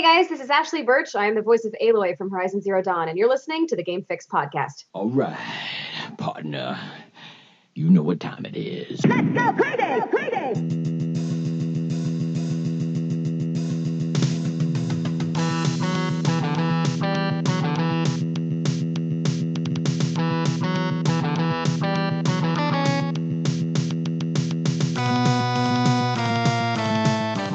Hey guys, this is Ashley Burch. I am the voice of Aloy from Horizon Zero Dawn, and you're listening to the Game Fix podcast. All right, partner. You know what time it is.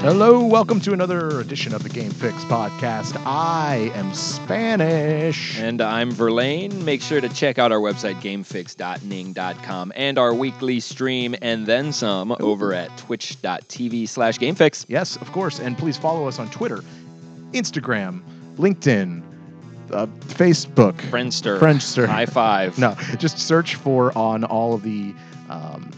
Hello, welcome to another edition of the Game Fix podcast. I am Spanish. And I'm Verlaine. Make sure to check out our website, gamefix.ning.com, and our weekly stream and then some over at twitch.tv slash gamefix. Yes, of course. And please follow us on Twitter, Instagram, LinkedIn, uh, Facebook, Friendster. Friendster. High five. No, just search for on all of the um,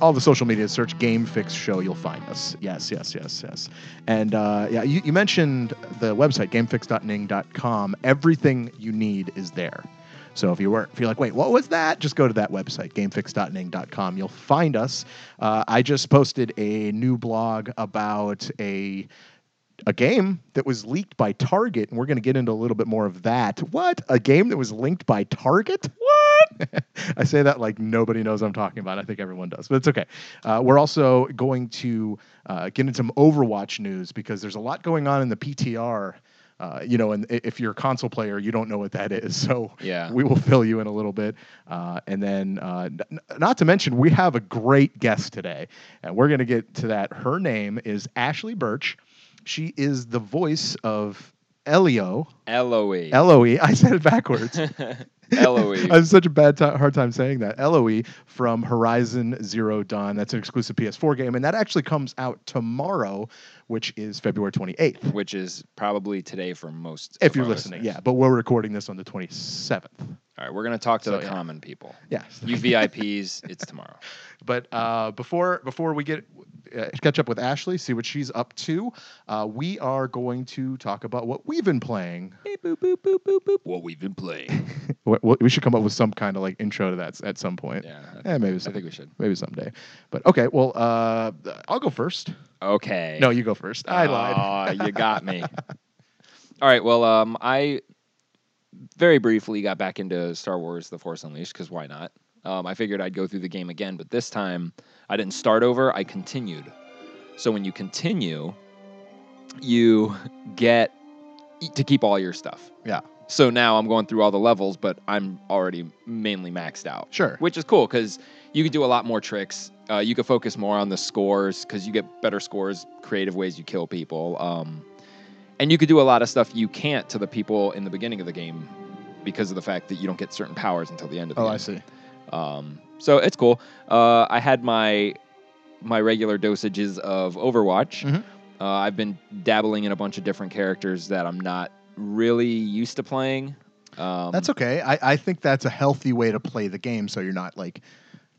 all the social media. Search Game Fix Show. You'll find us. Yes, yes, yes, yes. And uh, yeah, you, you mentioned the website gamefix.ning.com. Everything you need is there. So if you were if you're like, wait, what was that? Just go to that website, gamefix.ning.com. You'll find us. Uh, I just posted a new blog about a a game that was leaked by Target, and we're going to get into a little bit more of that. What? A game that was linked by Target? What? I say that like nobody knows what I'm talking about. I think everyone does, but it's okay. Uh, we're also going to uh, get into some Overwatch news because there's a lot going on in the PTR. Uh, you know, and if you're a console player, you don't know what that is. So Yeah. we will fill you in a little bit. Uh, and then, uh, n- not to mention, we have a great guest today, and we're going to get to that. Her name is Ashley Burch. She is the voice of Elio. Eloe. Eloe. I said it backwards. Eloe. I have such a bad ti hard time saying that. Eloe from Horizon Zero Dawn. That's an exclusive PS4 game, and that actually comes out tomorrow, which is February 28th. Which is probably today for most If of you're our listening, listeners. yeah. But we're recording this on the 27th. All right, we're going to talk to So, the yeah. common people. Yes. You VIPs, it's tomorrow. But uh, before before we get uh, catch up with Ashley, see what she's up to, uh, we are going to talk about what we've been playing. Beep, boop, boop, boop, boop, boop. What we've been playing. We- we we should come up with some kind of like intro to that at some point. Yeah, I Eh, think, maybe I think we should. maybe someday. But okay, well, uh, I'll go first. Okay. No, you go first. I lied. Aw, you got me. All right. Well, um, I very briefly got back into Star Wars: The Force Unleashed because why not? Um, I figured I'd go through the game again, but this time I didn't start over. I continued. So when you continue, you get to keep all your stuff. Yeah. So now I'm going through all the levels, but I'm already mainly maxed out Sure. which is cool because you can do a lot more tricks. Uh, you can focus more on the scores because you get better scores, creative ways you kill people, um, and you could do a lot of stuff you can't to the people in the beginning of the game because of the fact that you don't get certain powers until the end of the Oh, game. I see. Um, so it's cool. Uh, I had my my regular dosages of Overwatch. Mhm. Uh, I've been dabbling in a bunch of different characters that I'm not really used to playing. Um, That's okay. I, I think that's a healthy way to play the game, so you're not like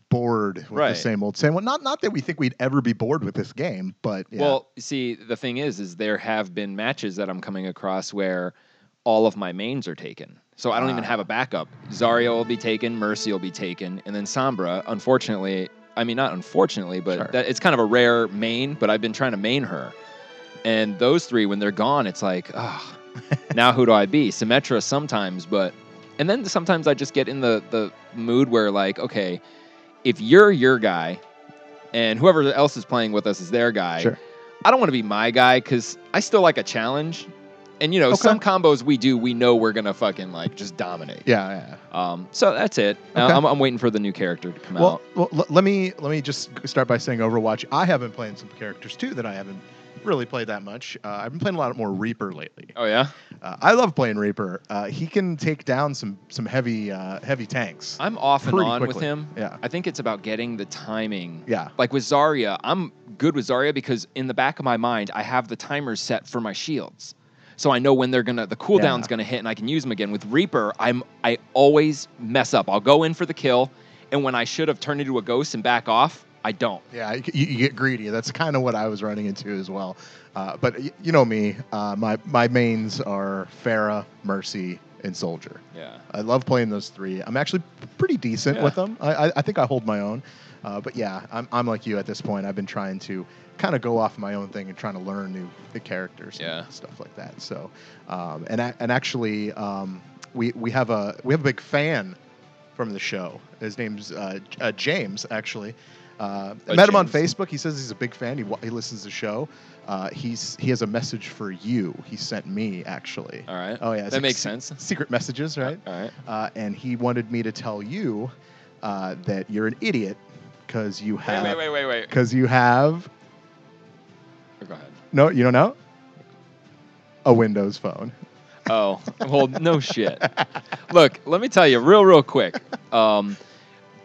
bored with the same old same. Well, not not that we think we'd ever be bored with this game, but yeah. Well, see, the thing is, is there have been matches that I'm coming across where all of my mains are taken. So I don't even Ah. have a backup. Zarya will be taken, Mercy will be taken, and then Sombra, unfortunately, I mean not unfortunately, but Sure. that, it's kind of a rare main, but I've been trying to main her. And those three, when they're gone, it's like, oh, now who do I be? Symmetra sometimes, but and then sometimes I just get in the the mood where like, okay, if you're your guy and whoever else is playing with us is their guy, Sure. I don't want to be my guy because I still like a challenge. And you know, Okay. some combos we do, we know we're gonna fucking like just dominate. yeah, yeah. Um, so that's it. Uh, Okay. I'm, I'm waiting for the new character to come Well, out. well l- let me let me just start by saying Overwatch. I have been playing some characters too that I haven't really played that much. Uh, I've been playing a lot more Reaper lately. Oh yeah, Uh, I love playing Reaper. Uh, he can take down some some heavy uh, heavy tanks. I'm off and on with him. Yeah. I think it's about getting the timing. Yeah. Like with Zarya, I'm good with Zarya because in the back of my mind, I have the timers set for my shields. So I know when they're gonna the cooldown's Yeah. gonna hit and I can use them again. With Reaper, I'm I always mess up. I'll go in for the kill, and when I should have turned into a ghost and back off, I don't. Yeah, you, you get greedy. That's kind of what I was running into as well. Uh, but y- you know me, uh, my my mains are Pharah, Mercy, and Soldier. Yeah. I love playing those three. I'm actually pretty decent Yeah. with them. I, I, I think I hold my own. Uh, but yeah, I'm, I'm like you at this point. I've been trying to kind of go off my own thing and trying to learn new characters Yeah. and stuff like that. So, um, and a- and actually, um, we we have a we have a big fan from the show. His name's uh, J- uh, James. Actually, uh, I Oh, met him on Facebook. He says he's a big fan. He he listens to the show. Uh, he's he has a message for you. He sent me actually. All right. Oh yeah, that like makes se- sense. Secret messages, right? All right. uh, and he wanted me to tell you uh, that you're an idiot because you have wait, wait, wait, wait. because you have Go ahead. no, you don't know a Windows phone. Oh, well, no shit. Look, let me tell you real, real quick. Um,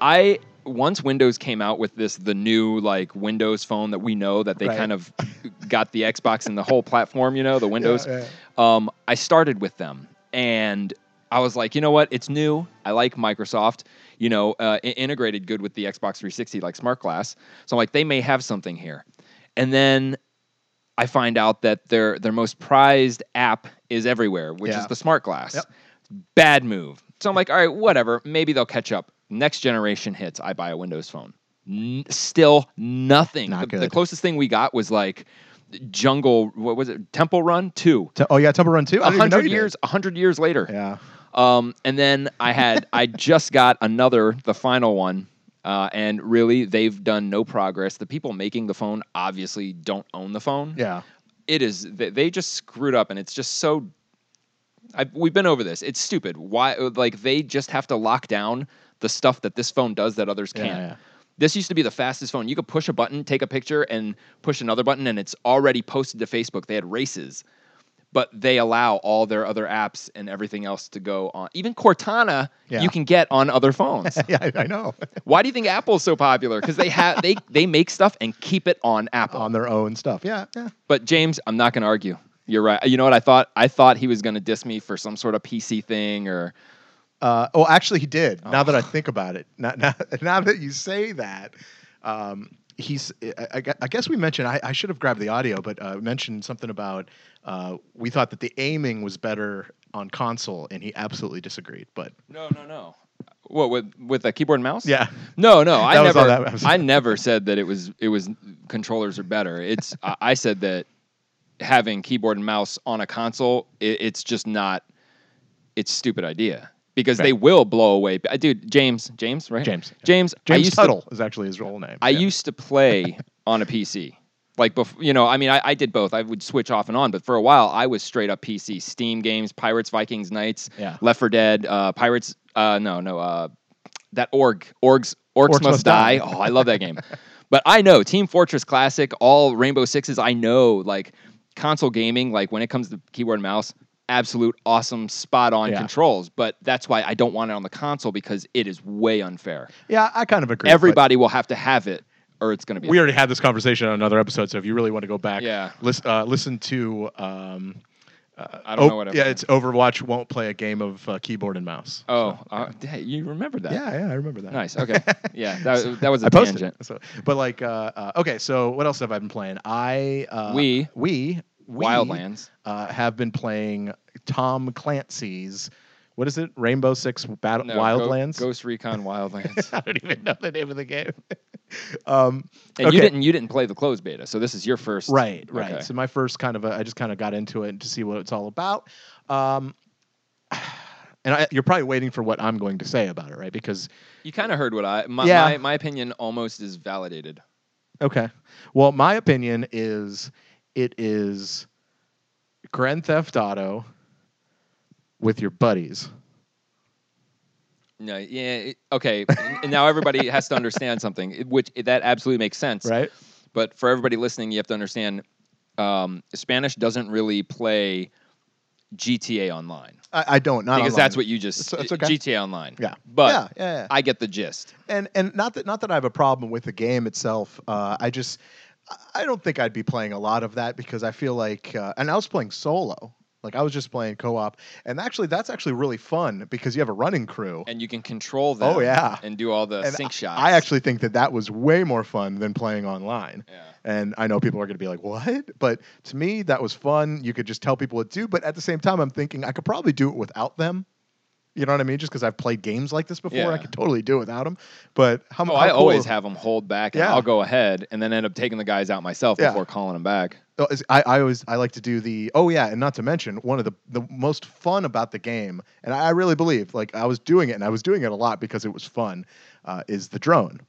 I once Windows came out with this the new like Windows phone that we know that they Right. kind of got the Xbox and the whole platform, you know, the Windows. Yeah, Um, I started with them and I was like, you know what? It's new. I like Microsoft. You know, uh, integrated good with the Xbox 360 like Smart Glass. So I'm like, they may have something here. And then I find out that their their most prized app is everywhere, which Yeah. is the Smart Glass. Yep. Bad move. So I'm like, all right, whatever. Maybe they'll catch up. Next generation hits. I buy a Windows phone. N- still nothing. Not the, the closest thing we got was like Jungle. What was it? Temple Run Two. Te- oh yeah, Temple Run Two. A hundred years. A hundred years later. Yeah. Um, and then I had I just got another, the final one, uh, and really they've done no progress. The people making the phone obviously don't own the phone. Yeah. It is they, they just screwed up, and it's just so. I, we've been over this. It's stupid. Why? Like they just have to lock down the stuff that this phone does that others can't. yeah. This used to be the fastest phone. You could push a button, take a picture, and push another button, and it's already posted to Facebook. They had races, but they allow all their other apps and everything else to go on. Even Cortana, Yeah. you can get on other phones. yeah, I, I know. Why do you think Apple's so popular? Because they have they they make stuff and keep it on Apple. On their own stuff. Yeah. Yeah. But James, I'm not going to argue. You're right. You know what I thought? I thought he was going to diss me for some sort of PC thing or Uh, oh, actually, he did. Now Oh. that I think about it, now, now, now that you say that, um, he's. I, I guess we mentioned. I, I should have grabbed the audio, but uh, mentioned something about. Uh, we thought that the aiming was better on console, and he absolutely disagreed. But no, no, no. What with with a keyboard and mouse? yeah, No, no. I That was all never. that. I never said that it was it was controllers are better. It's I, I said that having keyboard and mouse on a console, it, it's just not. It's a stupid idea because Right. they will blow away. Dude, James, James, right? James. James. James Tuttle is actually his role name. I Yeah. used to play on a PC. Like before, you know, I mean, I, I did both. I would switch off and on, but for a while, I was straight up PC. Steam games, Pirates, Vikings, Knights, Yeah. Left 4 Dead, uh, Pirates. Uh, no, no, uh, that org, orgs, orcs, Orcs must, Must die. Die. Oh, I love that game. But I know Team Fortress Classic, all Rainbow Sixes. I know like console gaming, like when it comes to keyboard and mouse, absolute awesome, spot on Yeah. controls. But that's why I don't want it on the console because it is way unfair. yeah, I kind of agree. Everybody will have to have it, or it's going to be. We already had this conversation on another episode, so if you really want to go back, Yeah. listen, uh, listen to. Um, I don't know what. Yeah, it's Overwatch won't play a game of uh, keyboard and mouse. Oh, uh, yeah, you remember that? Yeah, yeah, I remember that. Nice. Okay. Yeah, that, that was a I tangent. So, but like, uh, uh, okay. So what else have I been playing? I uh, We- we we Wildlands. uh, have been playing Tom Clancy's. What is it? Rainbow Six Battle No, Go- Wildlands. Ghost Recon Wildlands. I don't even know the name of the game. um, and Okay. you didn't you didn't play the closed beta, so this is your first. right, right. Okay. So my first kind of, a, I just kind of got into it to see what it's all about. Um, and I, you're probably waiting for what I'm going to say about it, right? Because You kind of heard what I my, Yeah. my my opinion almost is validated. Okay. Well, my opinion is it is Grand Theft Auto with your buddies. No, yeah, it- okay. and now everybody has to understand something, which that absolutely makes sense. Right? But for everybody listening, you have to understand um, Spanish doesn't really play GTA Online I, I don't not because online. that's what you just It's- it's okay. GTA Online. Yeah. but yeah, yeah, yeah. I get the gist. and and not that not that I have a problem with the game itself. Uh, I just I don't think I'd be playing a lot of that because I feel like uh, and I was playing solo. Like I was just playing co-op, and actually that's actually really fun because you have a running crew. and you can control them. Oh, yeah. and do all the And sync shots. I actually think that that was way more fun than playing online. yeah. And I know people are going to be like, what? But to me, that was fun. You could just tell people what to do. But at the same time, I'm thinking I could probably do it without them. You know what I mean? Just because I've played games like this before, I could totally do it without them. But how, Oh, how I cool always have them hold back, and Yeah. I'll go ahead, and then end up taking the guys out myself Yeah. before calling them back. Oh, I, I always I like to do the oh yeah, and not to mention one of the the most fun about the game, and I really believe like I was doing it and I was doing it a lot because it was fun, uh, is the drone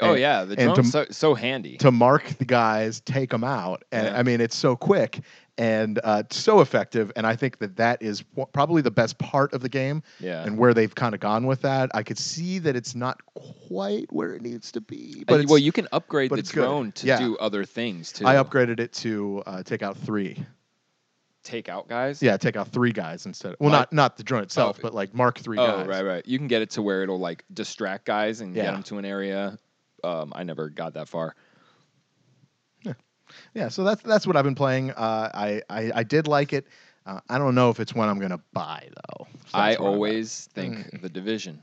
Oh And- yeah, the and to- drone's so, so handy. to mark the guys, take them out, and Yeah. I mean it's so quick and uh, so effective, and I think that that is probably the best part of the game, yeah, and where they've kind of gone with that. I could see that it's not quite where it needs to be, but but well, you can upgrade the it's good. drone to Yeah. do other things too. I upgraded it to uh, take out three. take out guys. Yeah, take out three guys instead. Of, Well, not not the drone itself, Oh. but like mark three Oh guys. right, right. You can get it to where it'll like distract guys and get them to an area. Um, I never got that far. Yeah, so that's that's what I've been playing. Uh, I, I I did like it. Uh, I don't know if it's one I'm gonna buy though. So I that's where I'm at. always think the division.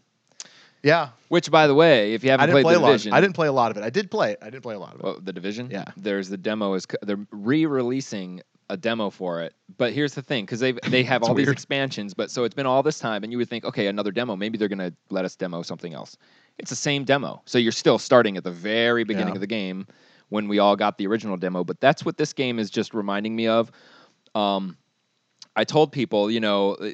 yeah. Which, by the way, if you haven't played play the a lot. division, I didn't play a lot of it. I did play it. I did play a lot of it. Well, the division. Yeah. There's the demo is they're re-releasing a demo for it. But here's the thing, because they they have all these expansions, but so it's been all this time, and you would think, okay, another demo. Maybe they're gonna let us demo something else. It's the same demo, so you're still starting at the very beginning Yeah. of the game when we all got the original demo. But that's what this game is just reminding me of. Um, I told people, you know, uh,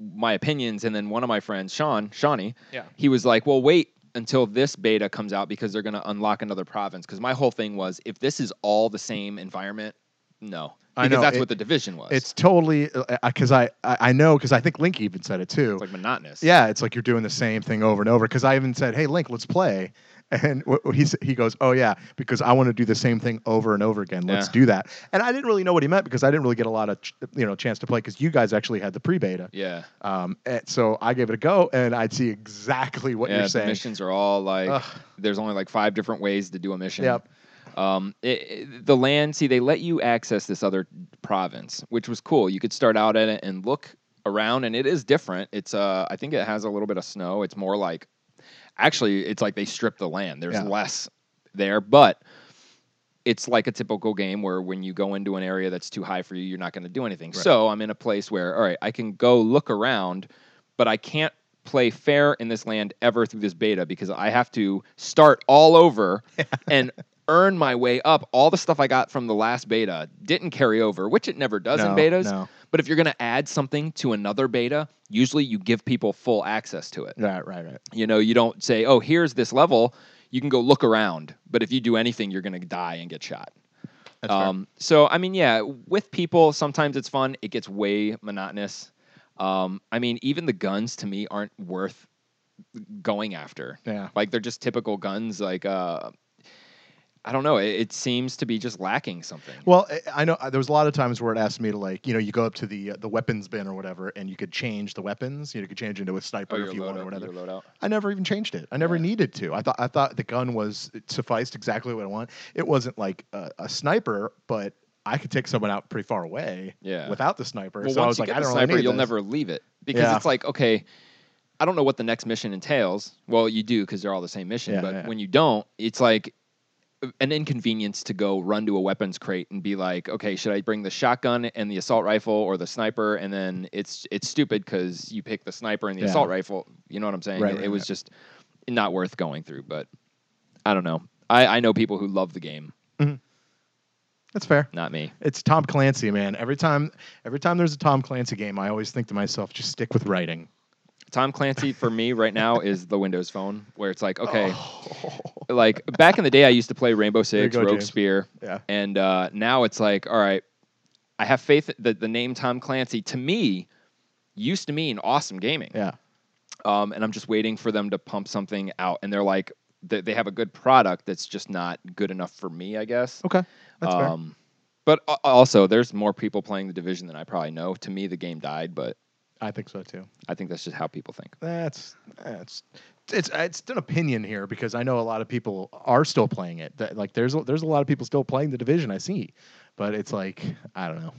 my opinions, and then one of my friends, Sean, Shawnee, Yeah. he was like, "Well, wait until this beta comes out because they're going to unlock another province." Because my whole thing was, if this is all the same environment, no, I because know, that's it- what the division was. It's totally uh, uh, because I, I I know because I think Link even said it too. It's like monotonous. yeah, it's like you're doing the same thing over and over. Because I even said, "Hey, Link, let's play," and he he goes, "Oh yeah," because I want to do the same thing over and over again. Let's Yeah. do that. And I didn't really know what he meant because I didn't really get a lot of ch- you know chance to play because you guys actually had the pre-beta. yeah, Um, and so I gave it a go, and I'd see exactly what yeah. you're saying. missions are all like, Ugh. there's only like five different ways to do a mission. Yep. Um, it, it- the land, see, they let you access this other province, which was cool. You could start out at it and look around, and it is different. It's, uh, I think it has a little bit of snow. It's more like, actually, it's like they strip the land. There's Yeah. less there, but it's like a typical game where when you go into an area that's too high for you, you're not going to do anything. Right. So I'm in a place where, all right, I can go look around, but I can't play fair in this land ever through this beta because I have to start all over and earn my way up. All the stuff I got from the last beta didn't carry over, which it never does in betas. no. But if you're going to add something to another beta, usually you give people full access to it. Right, right, right. You know, you don't say, "Oh, here's this level." You can go look around, but if you do anything, you're going to die and get shot. That's fair. Um, so I mean, yeah, with people, sometimes it's fun. It gets way monotonous. Um, I mean, even the guns to me aren't worth going after. Yeah. Like they're just typical guns. Like uh, I don't know. It, it seems to be just lacking something. Well, I- know uh, there was a lot of times where it asked me to like, you know, you go up to the uh, the weapons bin or whatever, and you could change the weapons. You, know, you could change into a sniper Oh, if you want or whatever. I never even changed it. I never Yeah. needed to. I thought I thought the gun was it sufficed exactly what I want. It wasn't like a, a sniper, but I could take someone out pretty far away Yeah. without the sniper. Well, so I once was you like, get I don't sniper, really need you'll this. never leave it because Yeah. it's like okay. I don't know what the next mission entails. Well, you do because they're all the same mission. Yeah, but when you don't, it's like an inconvenience to go run to a weapons crate and be like, okay, should I bring the shotgun and the assault rifle or the sniper? And then it's it's stupid because you pick the sniper and the Yeah. assault rifle. You know what I'm saying? Right, it, right, it was right. just not worth going through. But I don't know. I, I know people who love the game, mm-hmm. That's fair. not me. It's Tom Clancy, man. Every time every time there's a Tom Clancy game, I always think to myself, just stick with writing. Tom Clancy for me right now is the Windows Phone, where it's like, okay, like back in the day, I used to play Rainbow Six, go, Rogue James. Spear, Yeah. and uh, now it's like, all right, I have faith that the name Tom Clancy to me used to mean awesome gaming, Yeah. um, and I'm just waiting for them to pump something out, and they're like, they, they have a good product that's just not good enough for me, I guess. Okay. That's fair. Um, but also, there's more people playing the division than I probably know. To me, the game died, but I think so too. I think that's just how people think. That's that's it's it's an opinion here because I know a lot of people are still playing it. That like there's a, there's a lot of people still playing the division I see, but it's like I don't know.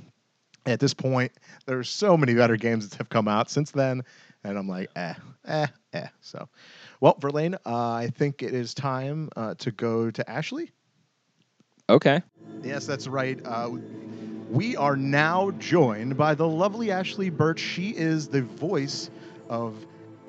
At this point, there's so many better games that have come out since then, and I'm like, eh, eh, eh. So, well, Verlaine, uh, I think it is time uh, to go to Ashley. Okay. Yes, that's right. Uh, we are now joined by the lovely Ashley Burch. She is the voice of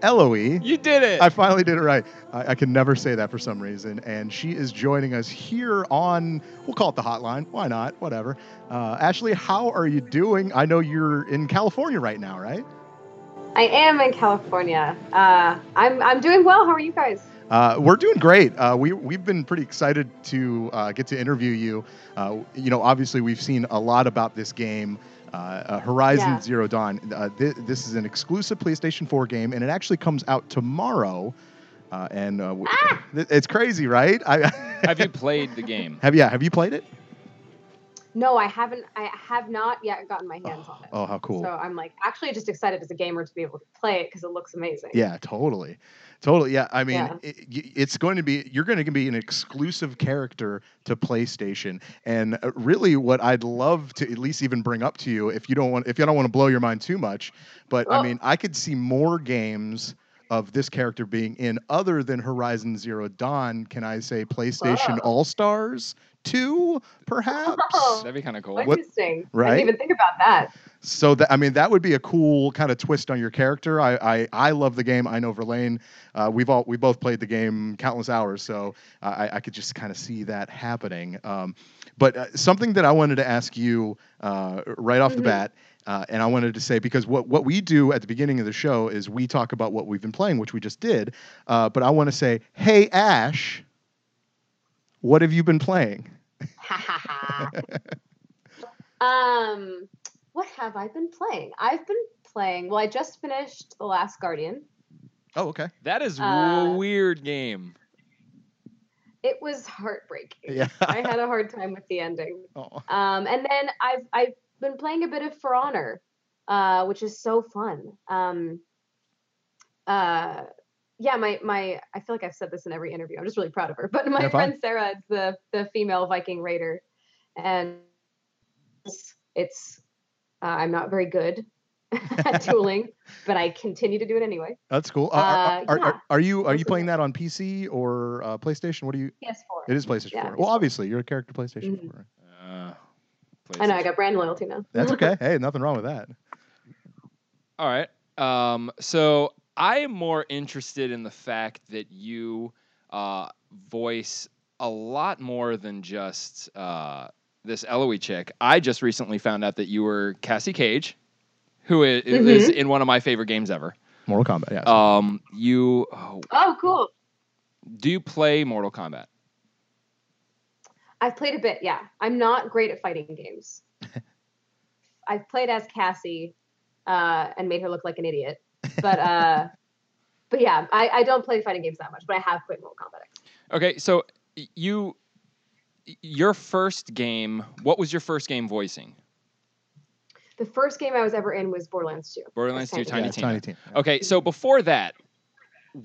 Eloise. You did it. I finally did it right. I, I can never say that for some reason. And she is joining us here on, we'll call it the hotline. Why not? Whatever. Uh, Ashley, how are you doing? I know you're in California right now, right? I am in California. Uh, I'm I'm doing well. How are you guys? Uh, we're doing great. Uh, we we've been pretty excited to uh, get to interview you. Uh, you know, obviously we've seen a lot about this game, uh, uh, Horizon Yeah. Zero Dawn. Uh, thi- this is an exclusive PlayStation 4 game, and it actually comes out tomorrow. Uh, and uh, w- th- it's crazy, right? I, Have you played the game? have yeah? Have you played it? No, I haven't. I have not yet gotten my hands on it. Oh, how cool! So I'm like actually just excited as a gamer to be able to play it because it looks amazing. Yeah, totally, totally. Yeah, I mean, Yeah. It, it's going to be you're going to be an exclusive character to PlayStation, and uh, really, what I'd love to at least even bring up to you, if you don't want, if you don't want to blow your mind too much, but I mean, I could see more games of this character being in other than Horizon Zero Dawn. Can I say PlayStation. All Stars two, perhaps? Oh, That'd be kind of cool. What- interesting. I didn't even think about that. So that I mean that would be a cool kind of twist on your character. I I, I love the game. I know Verlaine. Uh, we've all we both played the game countless hours, so I, I could just kind of see that happening. Um, but uh, something that I wanted to ask you uh, right off the Mhm. bat, uh, and I wanted to say because what what we do at the beginning of the show is we talk about what we've been playing, which we just did. Uh, but I want to say, hey Ash, what have you been playing? um, what have I been playing? I've been playing. Well, I just finished The Last Guardian. Oh, okay. That is a Uh, weird game. It was heartbreaking. Yeah. I had a hard time with the ending. Oh. Um, and then I've I've been playing a bit of For Honor, uh, which is so fun. Um, uh, yeah, my my I feel like I've said this in every interview. I'm just really proud of her. But my Yeah, fine. friend Sarah is the the female Viking raider, and it's, it's uh, I'm not very good at tooling, but I continue to do it anyway. That's cool. Uh, are, Uh, are, yeah. are, are you are you playing that. that on PC or uh, PlayStation? What do you? PS4. It is PlayStation Yeah, 4. Well, obviously you're a character PlayStation Mhm. 4. Uh, I know I got brand loyalty now. That's okay. hey, nothing wrong with that. All right. Um, so I am more interested in the fact that you uh, voice a lot more than just uh, this Eloise chick. I just recently found out that you were Cassie Cage, who is, is in one of my favorite games ever. Mortal Kombat. Yes. Um, you oh, oh, cool. do you play Mortal Kombat? I've played a bit, yeah. I'm not great at fighting games. I've played as Cassie uh, and made her look like an idiot. But uh, but yeah, I, I don't play fighting games that much, but I have played Mortal Kombat X. Okay, so you your first game. What was your first game voicing? The first game I was ever in was Borderlands 2. Borderlands 2 Tiny yeah, Tiny it's Tina. Tiny Tina. Okay, so before that,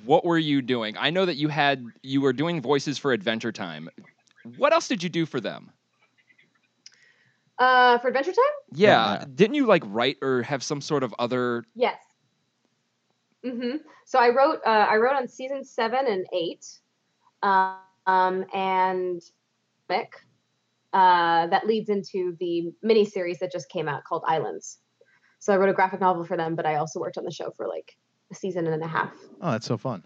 what were you doing? I know that you had you were doing voices for Adventure Time. What else did you do for them? Uh, for Adventure Time? Yeah, Yeah. didn't you like write or have some sort of other? Yes. Hmm So I wrote uh, I wrote on season seven and eight, um, and Mick, uh, that leads into the mini series that just came out called Islands. So I wrote a graphic novel for them, but I also worked on the show for like a season and a half. Oh, that's so fun.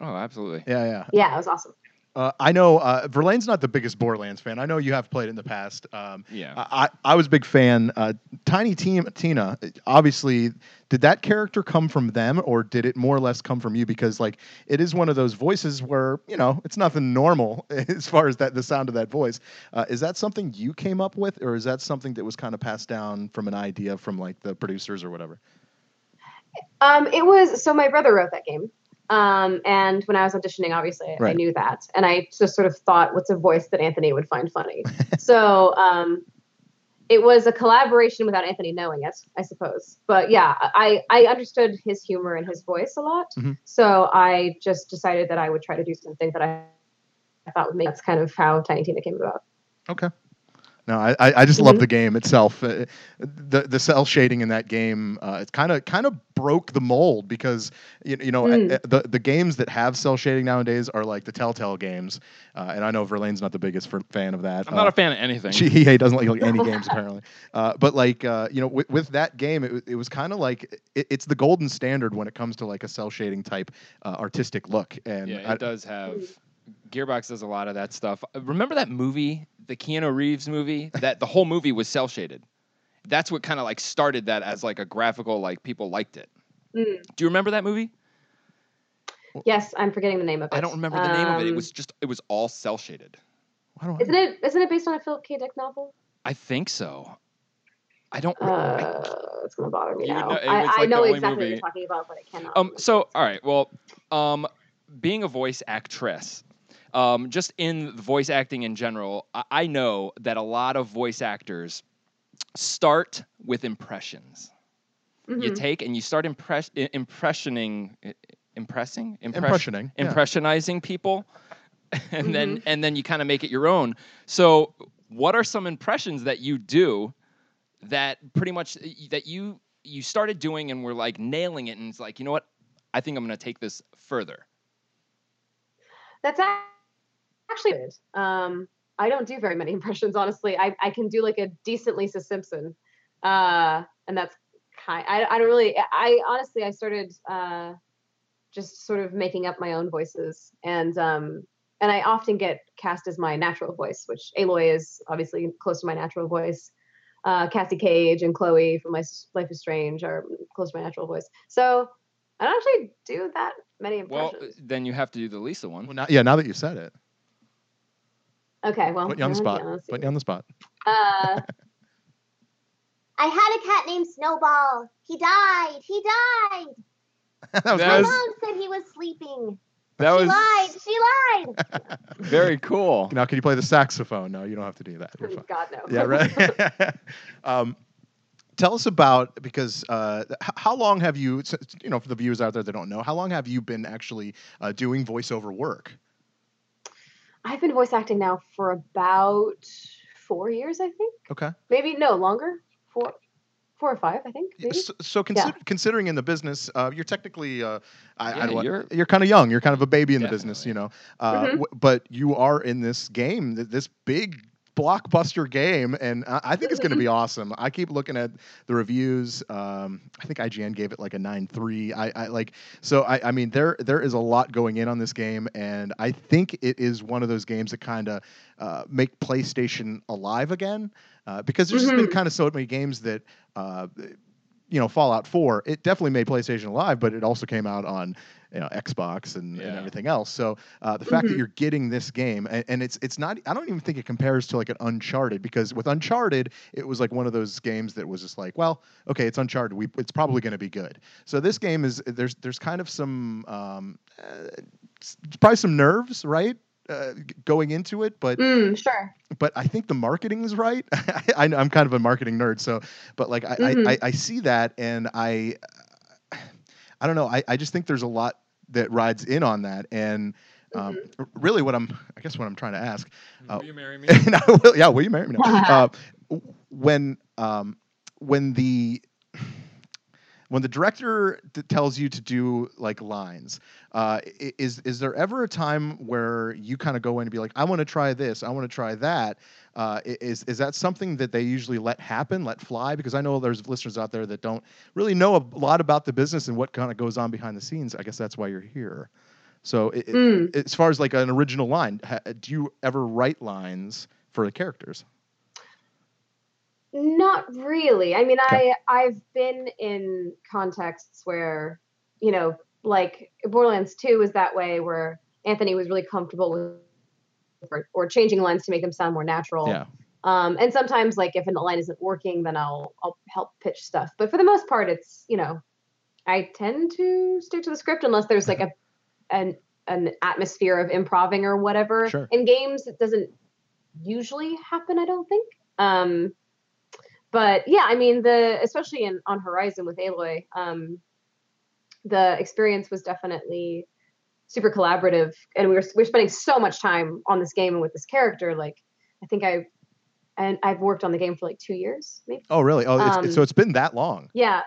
Oh, absolutely. Yeah, yeah. Yeah, it was awesome. Uh, I know uh, Verlaine's not the biggest Borderlands fan. I know you have played in the past. Um, Yeah. I, I I was a big fan. Uh, Tiny Team Tina, obviously, did that character come from them or did it more or less come from you? Because like it is one of those voices where you know it's nothing normal as far as that the sound of that voice. Uh, is that something you came up with, or is that something that was kind of passed down from an idea from like the producers or whatever? Um, it was so my brother wrote that game. Um, and when I was auditioning, obviously I knew that, and I just sort of thought, what's a voice that Anthony would find funny? so um, it was a collaboration without Anthony knowing it, I suppose. But yeah, I I understood his humor and his voice a lot, Mhm. so I just decided that I would try to do something that I, I thought would make. That's kind of how Tiny Tina came about. Okay. No, I, I I just love Mhm. the game itself. Uh, the the cel shading in that game, uh, it kind of kind of broke the mold because you, you know Mm. uh, uh, the the games that have cel shading nowadays are like the Telltale games, uh, and I know Verlaine's not the biggest for, fan of that. I'm not a fan of anything. She, he doesn't like, like any games apparently, uh, but like uh, you know, with, with that game, it, it was kind of like it, it's the golden standard when it comes to like a cell shading type uh, artistic look. And yeah, it I- does have. Gearbox does a lot of that stuff. Uh, Remember that movie, the Keanu Reeves movie? That the whole movie was cel shaded. That's what kind of like started that as like a graphical, like people liked it. Mm. Do you remember that movie? Yes, I'm forgetting the name of it. I don't remember the name of it. It Um, was just it was all cel shaded. I don't Isn't it? Isn't it based on a Philip K. Dick novel? I think so. I don't. re- I- Uh, it's gonna bother me You now. know- I, was, I know only exactly what you're talking about, but I cannot. Um. So, all right. Well, um, being a voice actress, um, just in voice acting in general, I, I know that a lot of voice actors start with impressions. You Mhm. take and you start impress impressioning, impressing, Impress- impressioning? yeah. impressionizing people, and then Mm-hmm. and then you kind of make it your own. So, what are some impressions that you do that pretty much that you you started doing and were like nailing it, and it's like, you know what, I think I'm going to take this further. That's ac- actually good. Um, I don't do very many impressions, honestly. I, I can do like a decent Lisa Simpson, uh, and that's kind. I, I don't really. I honestly, I started uh, just sort of making up my own voices, and um, and I often get cast as my natural voice, which Aloy is obviously close to my natural voice. Uh, Cassie Cage and Chloe from Life Life is Strange are close to my natural voice. So I don't actually do that many impressions. Well, impressions. then you have to do the Lisa one. Well, now, yeah, now that you said it, okay, well, put you on the spot. yeah, let's see. Put you on the spot. Uh, I had a cat named Snowball. He died. He died. that was My good. mom said he was sleeping. That she was lied. She lied. very cool. Now, can you play the saxophone? No, you don't have to do that. You're fine. God no. Yeah, right. um, tell us about because uh, how long have you? You know, for the viewers out there that don't know, how long have you been actually uh, doing voiceover work? I've been voice acting now for about four years, I think. Okay. Maybe no longer. Four, four or five, I think. Maybe. So, so consider, considering in the business, uh, you're technically, uh, I, I don't want- you're- you're kind of young. You're kind of a baby in the business, you know. Uh, Mhm. w- but you are in this game, this big blockbuster game, and I, I think it's going to be awesome. I keep looking at the reviews. Um, I think IGN gave it like a nine three. I, I like so. I, I mean, there there is a lot going in on this game, and I think it is one of those games that kind of uh, make PlayStation alive again. Uh, because there's just been Mhm. kind of so many games that uh, you know, Fallout 4, it definitely made PlayStation alive, but it also came out on you know Xbox and, and everything else. So uh, the fact that Mhm. you're getting this game, and, and it's it's not, I don't even think it compares to like an Uncharted because with Uncharted, it was like one of those games that was just like, well, okay, it's Uncharted, we it's probably going to be good. So this game is there's there's kind of some um, uh, probably some nerves, right? Uh, going into it, but Mm, sure. but I think the marketing is right. I, know I'm kind of a marketing nerd, so but like I, Mhm. I, I, I see that and I I don't know. I, I just think there's a lot that rides in on that, and um, Mm-hmm. really what I'm I guess what I'm trying to ask. Uh, Will you marry me? will, yeah, will you marry me? now? uh, when um, when the when the director t- tells you to do like lines, uh, is is there ever a time where you kind of go in and be like, I want to try this, I want to try that? Uh, is is that something that they usually let happen, let fly? Because I know there's listeners out there that don't really know a lot about the business and what kind of goes on behind the scenes. I guess that's why you're here. So, i i- Mm. as far as like an original line, ha, do you ever write lines for the characters? Not really. I mean, Okay. I I've been in contexts where, you know, like Borderlands 2 was that way where Anthony was really comfortable with or, or changing lines to make them sound more natural. Yeah. Um, and sometimes like if a line isn't working, then I'll I'll help pitch stuff. But for the most part, it's you know, I tend to stick to the script unless there's like a an an atmosphere of improving or whatever. Sure. In games, it doesn't usually happen. I don't think. Um, but yeah, I mean the especially in on Horizon with Aloy, um, the experience was definitely super collaborative, and we were we are spending so much time on this game and with this character. Like, I think I and I've worked on the game for like two years, maybe. Oh, really? Oh, it's, Um, it's, so it's been that long. Yeah,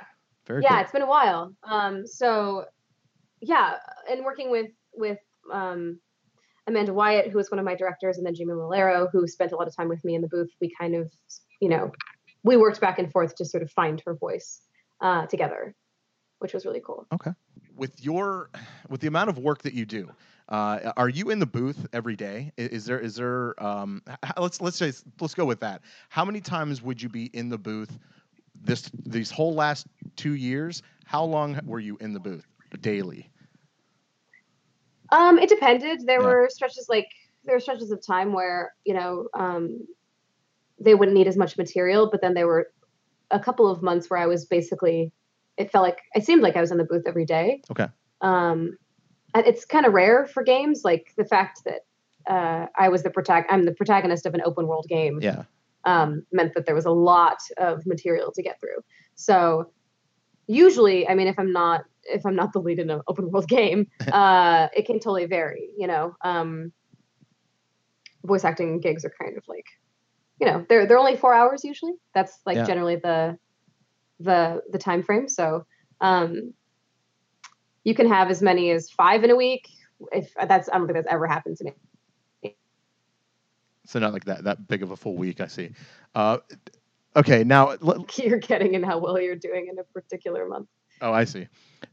Very yeah, cool. it's been a while. Um, so yeah, and working with with um, Amanda Wyatt, who was one of my directors, and then Jimmy Malero, who spent a lot of time with me in the booth. We kind of, you know, we worked back and forth to sort of find her voice uh, together, which was really cool. With your with the amount of work that you do uh, are you in the booth every day is there is there um, let's let's say let's go with that how many times would you be in the booth this these whole last two years how long were you in the booth daily Um, it depended. There Yeah. were stretches like there were stretches of time where you know um, they wouldn't need as much material, but then there were a couple of months where I was basically. It felt like it seemed like I was in the booth every day. Okay. Um, and it's kind of rare for games, like the fact that uh, I was the protag- I'm the protagonist of an open world game. yeah um, meant that there was a lot of material to get through. So usually, I mean, if I'm not if I'm not the lead in an open world game, uh, it can totally vary. You know, um, voice acting gigs are kind of like, you know, they're they're only four hours usually. That's like Yeah. generally the the the time frame. So um, you can have as many as five in a week. If that's I don't think that's ever happened to me. so not like that that big of a full week i see uh, okay now let, You're getting in how well you're doing in a particular month. Oh, I see.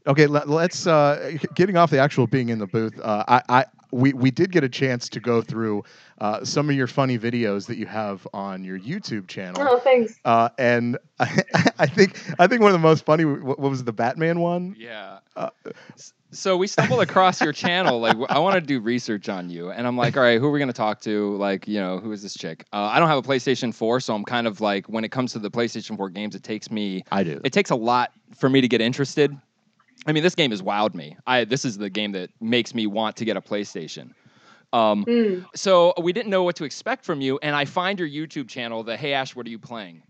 Okay, let, us uh, getting off the actual being in the booth. Uh, I, I, we, we did get a chance to go through uh, some of your funny videos that you have on your YouTube channel, Oh, thanks. uh, and I, I think I think one of the most funny. What, what was the Batman one? Yeah. Uh, so we stumbled across your channel. Like, I want to do research on you, and I'm like, all right, who are we gonna talk to? Like, you know, who is this chick? Uh, I don't have a PlayStation 4, so I'm kind of like, when it comes to the PlayStation 4 games, it takes me, I do. it takes a lot for me to get interested. I mean, this game has wowed me. I this is the game that makes me want to get a PlayStation. Um, Mm. so we didn't know what to expect from you, and I find your YouTube channel, the Hey Ash, what are you playing?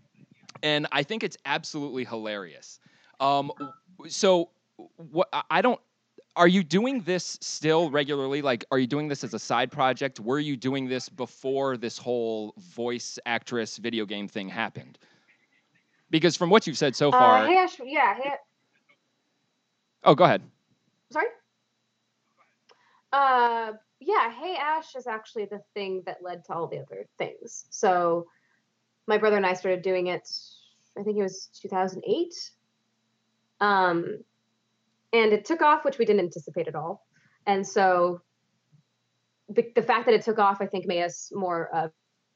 And I think it's absolutely hilarious. Um, so what I- don't. Are you doing this still regularly? Like, are you doing this as a side project? Were you doing this before this whole voice actress video game thing happened? Because from what you've said so far, Uh, hey Ash, yeah, hey, oh, go ahead. sorry. Uh, yeah, Hey Ash is actually the thing that led to all the other things. So, my brother and I started doing it. I think it was 2008. Um, and it took off, which we didn't anticipate at all. And so, the, the fact that it took off, I think, made us more uh,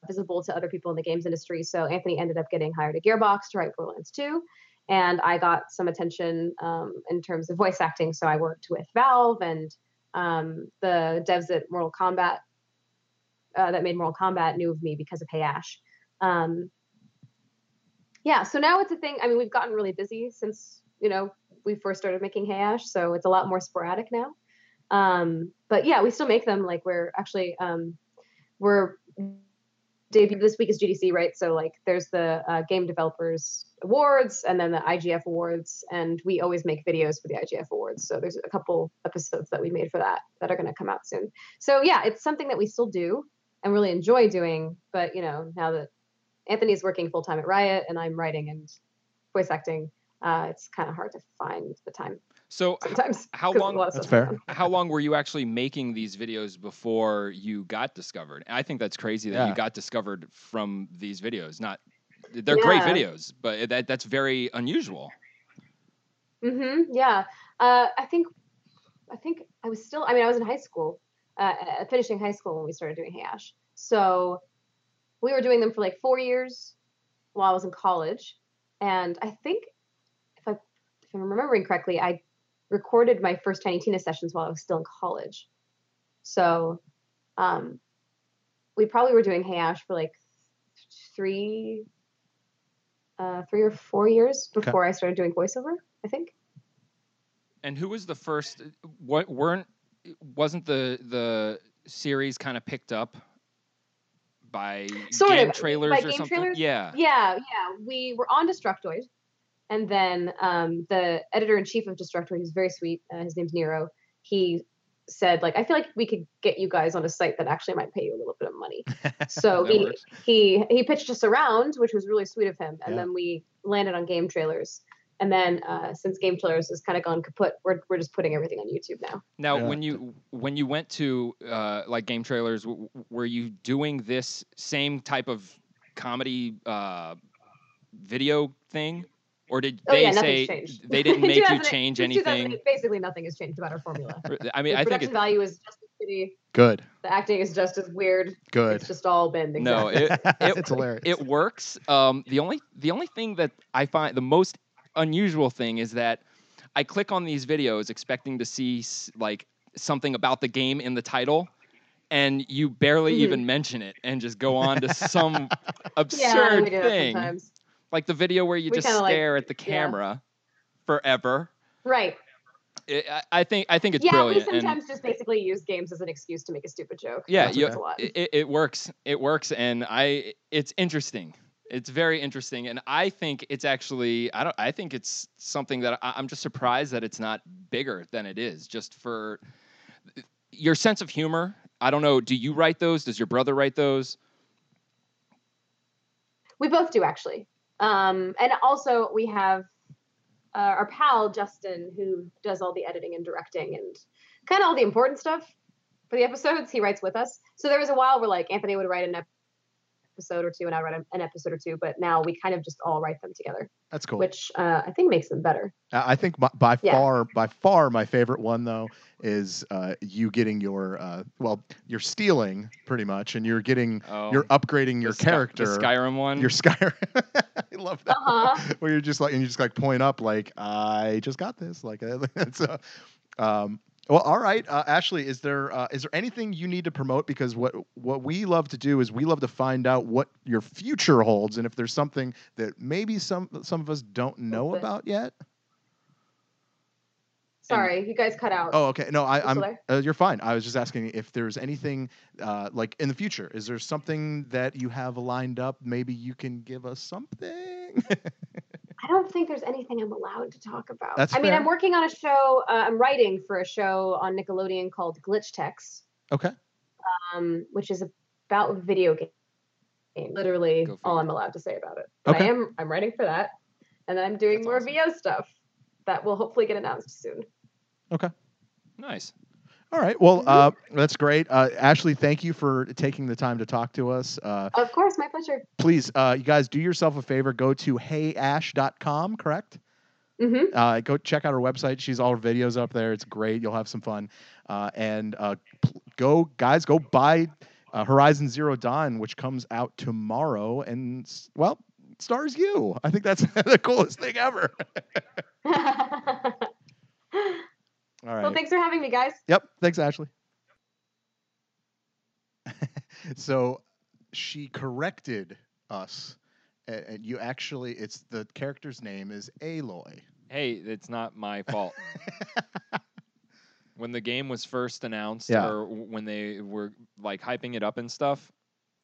visible to other people in the games industry. So Anthony ended up getting hired at Gearbox to write Borderlands 2 and I got some attention um, in terms of voice acting. So I worked with Valve and um, the devs at Mortal Kombat uh, that made Mortal Kombat knew of me because of Hey Ash. Um, yeah, so now it's a thing. I mean, we've gotten really busy since you know we first started making Hey Ash, so it's a lot more sporadic now. Um, but yeah, we still make them. Like we're actually um, we're this week is GDC, right? So like there's the uh, Game Developers Awards and then the IGF Awards, and we always make videos for the IGF Awards. So there's a couple episodes that we made for that that are going to come out soon. So yeah, it's something that we still do and really enjoy doing. But you know, now that Anthony's working full time at Riot and I'm writing and voice acting, uh, it's kind of hard to find the time So, h- sometimes. how 'cause a long- lot of That's stuff's fair. how long were you actually making these videos before you got discovered? I think that's crazy that Yeah. you got discovered from these videos. Not they're great videos, but that that's very unusual. Mm-hmm. Yeah. Uh, I think, I think I was still. I mean, I was in high school, uh, uh, finishing high school when we started doing Hash. So we were doing them for like four years while I was in college, and I think if I if I'm remembering correctly, I recorded my first Tiny Tina sessions while I was still in college. So, um, we probably were doing Hey Ash for like three, uh, three or four years Okay. before I started doing voiceover. I think. And who was the first? What weren't wasn't the the series kind of picked up by Sort game of, trailers by or game something? trailers? Yeah. Yeah, yeah. We were on Destructoid, and then um, the editor in chief of Destructoid, who's very sweet. Uh, his name's Nero. He said like, I feel like we could get you guys on a site that actually might pay you a little bit of money. So he works. he he pitched us around, which was really sweet of him, and Yeah. then we landed on game trailers. And then uh, since game trailers has kind of gone kaput, we're we're just putting everything on YouTube now. Now, Yeah. when you when you went to uh, like game trailers, w- w- were you doing this same type of comedy uh, video thing, or did Oh they yeah, say they didn't make you change anything? Basically, nothing has changed about our formula. I mean, the I think production it, value is just as shitty. Good. The acting is just as weird. Good. It's just all been No, it- it- it's hilarious. it works. Um, the only the only thing that I find the most unusual thing is that I click on these videos expecting to see like something about the game in the title, and you barely Mhm. even mention it, and just go on to some yeah, absurd we do that thing, sometimes. Like the video where you We just kinda, like- stare at the yeah. camera forever. Right. It, I, I think I think it's yeah, brilliant. we and- sometimes just basically use games as an excuse to make a stupid joke. yeah, you, a lot. it, it- it works. It works, and I. It's interesting. It's very interesting, and I think it's actually. I don't. I think it's something that I, I'm just surprised that it's not bigger than it is. Just for your sense of humor. I don't know. Do you write those? Does your brother write those? We both do actually. Um, and also we have uh, our pal Justin who does all the editing and directing and kind of all the important stuff for the episodes. He writes with us. So there was a while where like Anthony would write an episode or two and I write an episode or two, but now we kind of just all write them together, That's cool. which uh, I think makes them better. I I think my, by Yeah. far, by far, my favorite one though is uh, you getting your uh, well, you're stealing pretty much, and you're getting Oh, you're upgrading your the Sky- character. the Skyrim one. Your Skyrim. I love that. Uh-huh. Where you're just like, and you just like point up, like I just got this. Like, uh, so. Um, well, all right, uh, Ashley. Is there uh, is there anything you need to promote? Because what what we love to do is we love to find out what your future holds, and if there's something that maybe some some of us don't know Okay. about yet. Sorry, you guys cut out. Oh, okay. No, I, I'm. Uh, you're fine. I was just asking if there's anything uh, like in the future. Is there something that you have lined up? Maybe you can give us something. I don't think there's anything I'm allowed to talk about. That's I mean, I'm working on a show. Uh, I'm writing for a show on Nickelodeon called Glitch Techs. okay. um, which is about video games. Literally all figure. I'm allowed to say about it. But Okay. I am I'm writing for that, and then I'm doing That's more awesome. VO stuff that will hopefully get announced soon. Okay. Nice. All right. Well, Mhm. uh, that's great. Uh, Ashley, thank you for taking the time to talk to us. Uh, Of course, my pleasure. please, uh, you guys, do yourself a favor. Go to heyash.com. Correct. hmm Uh, go check out her website. She's all her videos up there. It's great. You'll have some fun. Uh, and uh, go, guys, go buy uh, Horizon Zero Dawn, which comes out tomorrow. And well, stars you. I think that's the coolest thing ever. All right. Well, thanks for having me, guys. Yep. Thanks, Ashley. so she corrected us. And you actually, it's the character's name is Aloy. Hey, it's not my fault. when the game was first announced, Yeah. or when they were like hyping it up and stuff,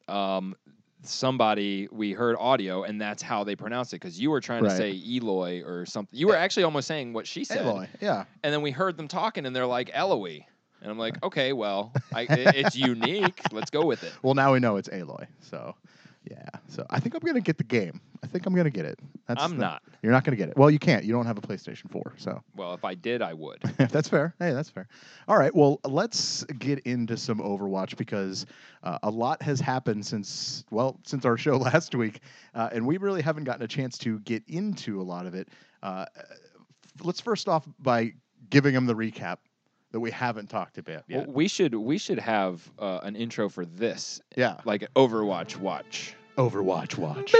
um, somebody we heard audio, and that's how they pronounce it. Because you were trying Right. to say Eloy or something. You were eh, actually almost saying what she said, Aloy, yeah. and then we heard them talking, and they're like Eloy, and I'm like, okay, well, I, i- it's unique. Let's go with it. Well, now we know it's Aloy. So, yeah. So I think I'm gonna get the game. I think I'm gonna get it. That's I'm the- not. You're not gonna get it. Well, you can't. You don't have a PlayStation 4. So Well, if I did, I would. that's fair. Hey, that's fair. All right. Well, let's get into some Overwatch because uh, a lot has happened since well since our show last week, uh, and we really haven't gotten a chance to get into a lot of it. Uh, let's first off by giving them the recap that we haven't talked about Well, we should we should have uh, an intro for this, yeah. like Overwatch Watch. Overwatch watch.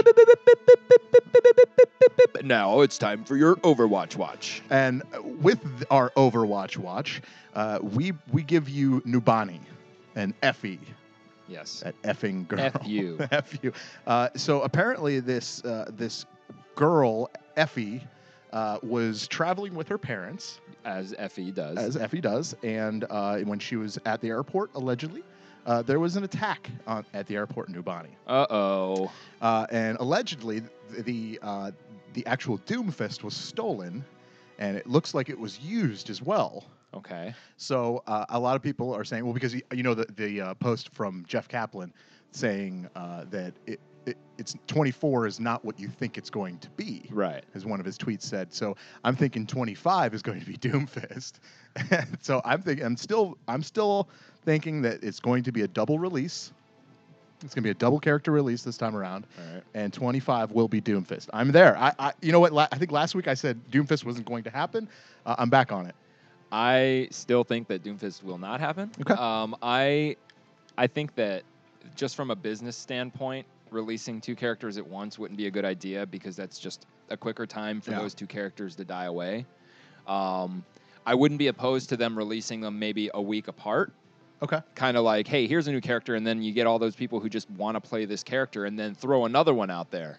Now it's time for your Overwatch Watch. And with our Overwatch watch, uh, we we give you Numbani and Efi, Yes. that effing girl. F you. F you. Uh, so apparently, this uh, this girl Efi uh, was traveling with her parents, As Efi does. as Efi does, and uh, when she was at the airport, allegedly, uh, there was an attack on, at the airport in Numbani. uh oh. Uh, and allegedly, th- the uh, the actual Doomfist was stolen, and it looks like it was used as well. Okay. So uh, a lot of people are saying, well, because you know the the uh, post from Jeff Kaplan saying uh, that it, it it's 24 is not what you think it's going to be. Right. As one of his tweets said. So I'm thinking 25 is going to be Doomfist. so I'm thinking I'm still I'm still thinking that it's going to be a double release. It's going to be a double character release this time around, All right. and 25 will be Doomfist. I'm there. I, I you know what? La- I think last week I said Doomfist wasn't going to happen. Uh, I'm back on it. I still think that Doomfist will not happen. Okay. Um, I, I think that just from a business standpoint, releasing two characters at once wouldn't be a good idea because that's just a quicker time for Yeah. those two characters to die away. Um, I wouldn't be opposed to them releasing them maybe a week apart. Okay. Kind of like, hey, here's a new character, and then you get all those people who just want to play this character, and then throw another one out there.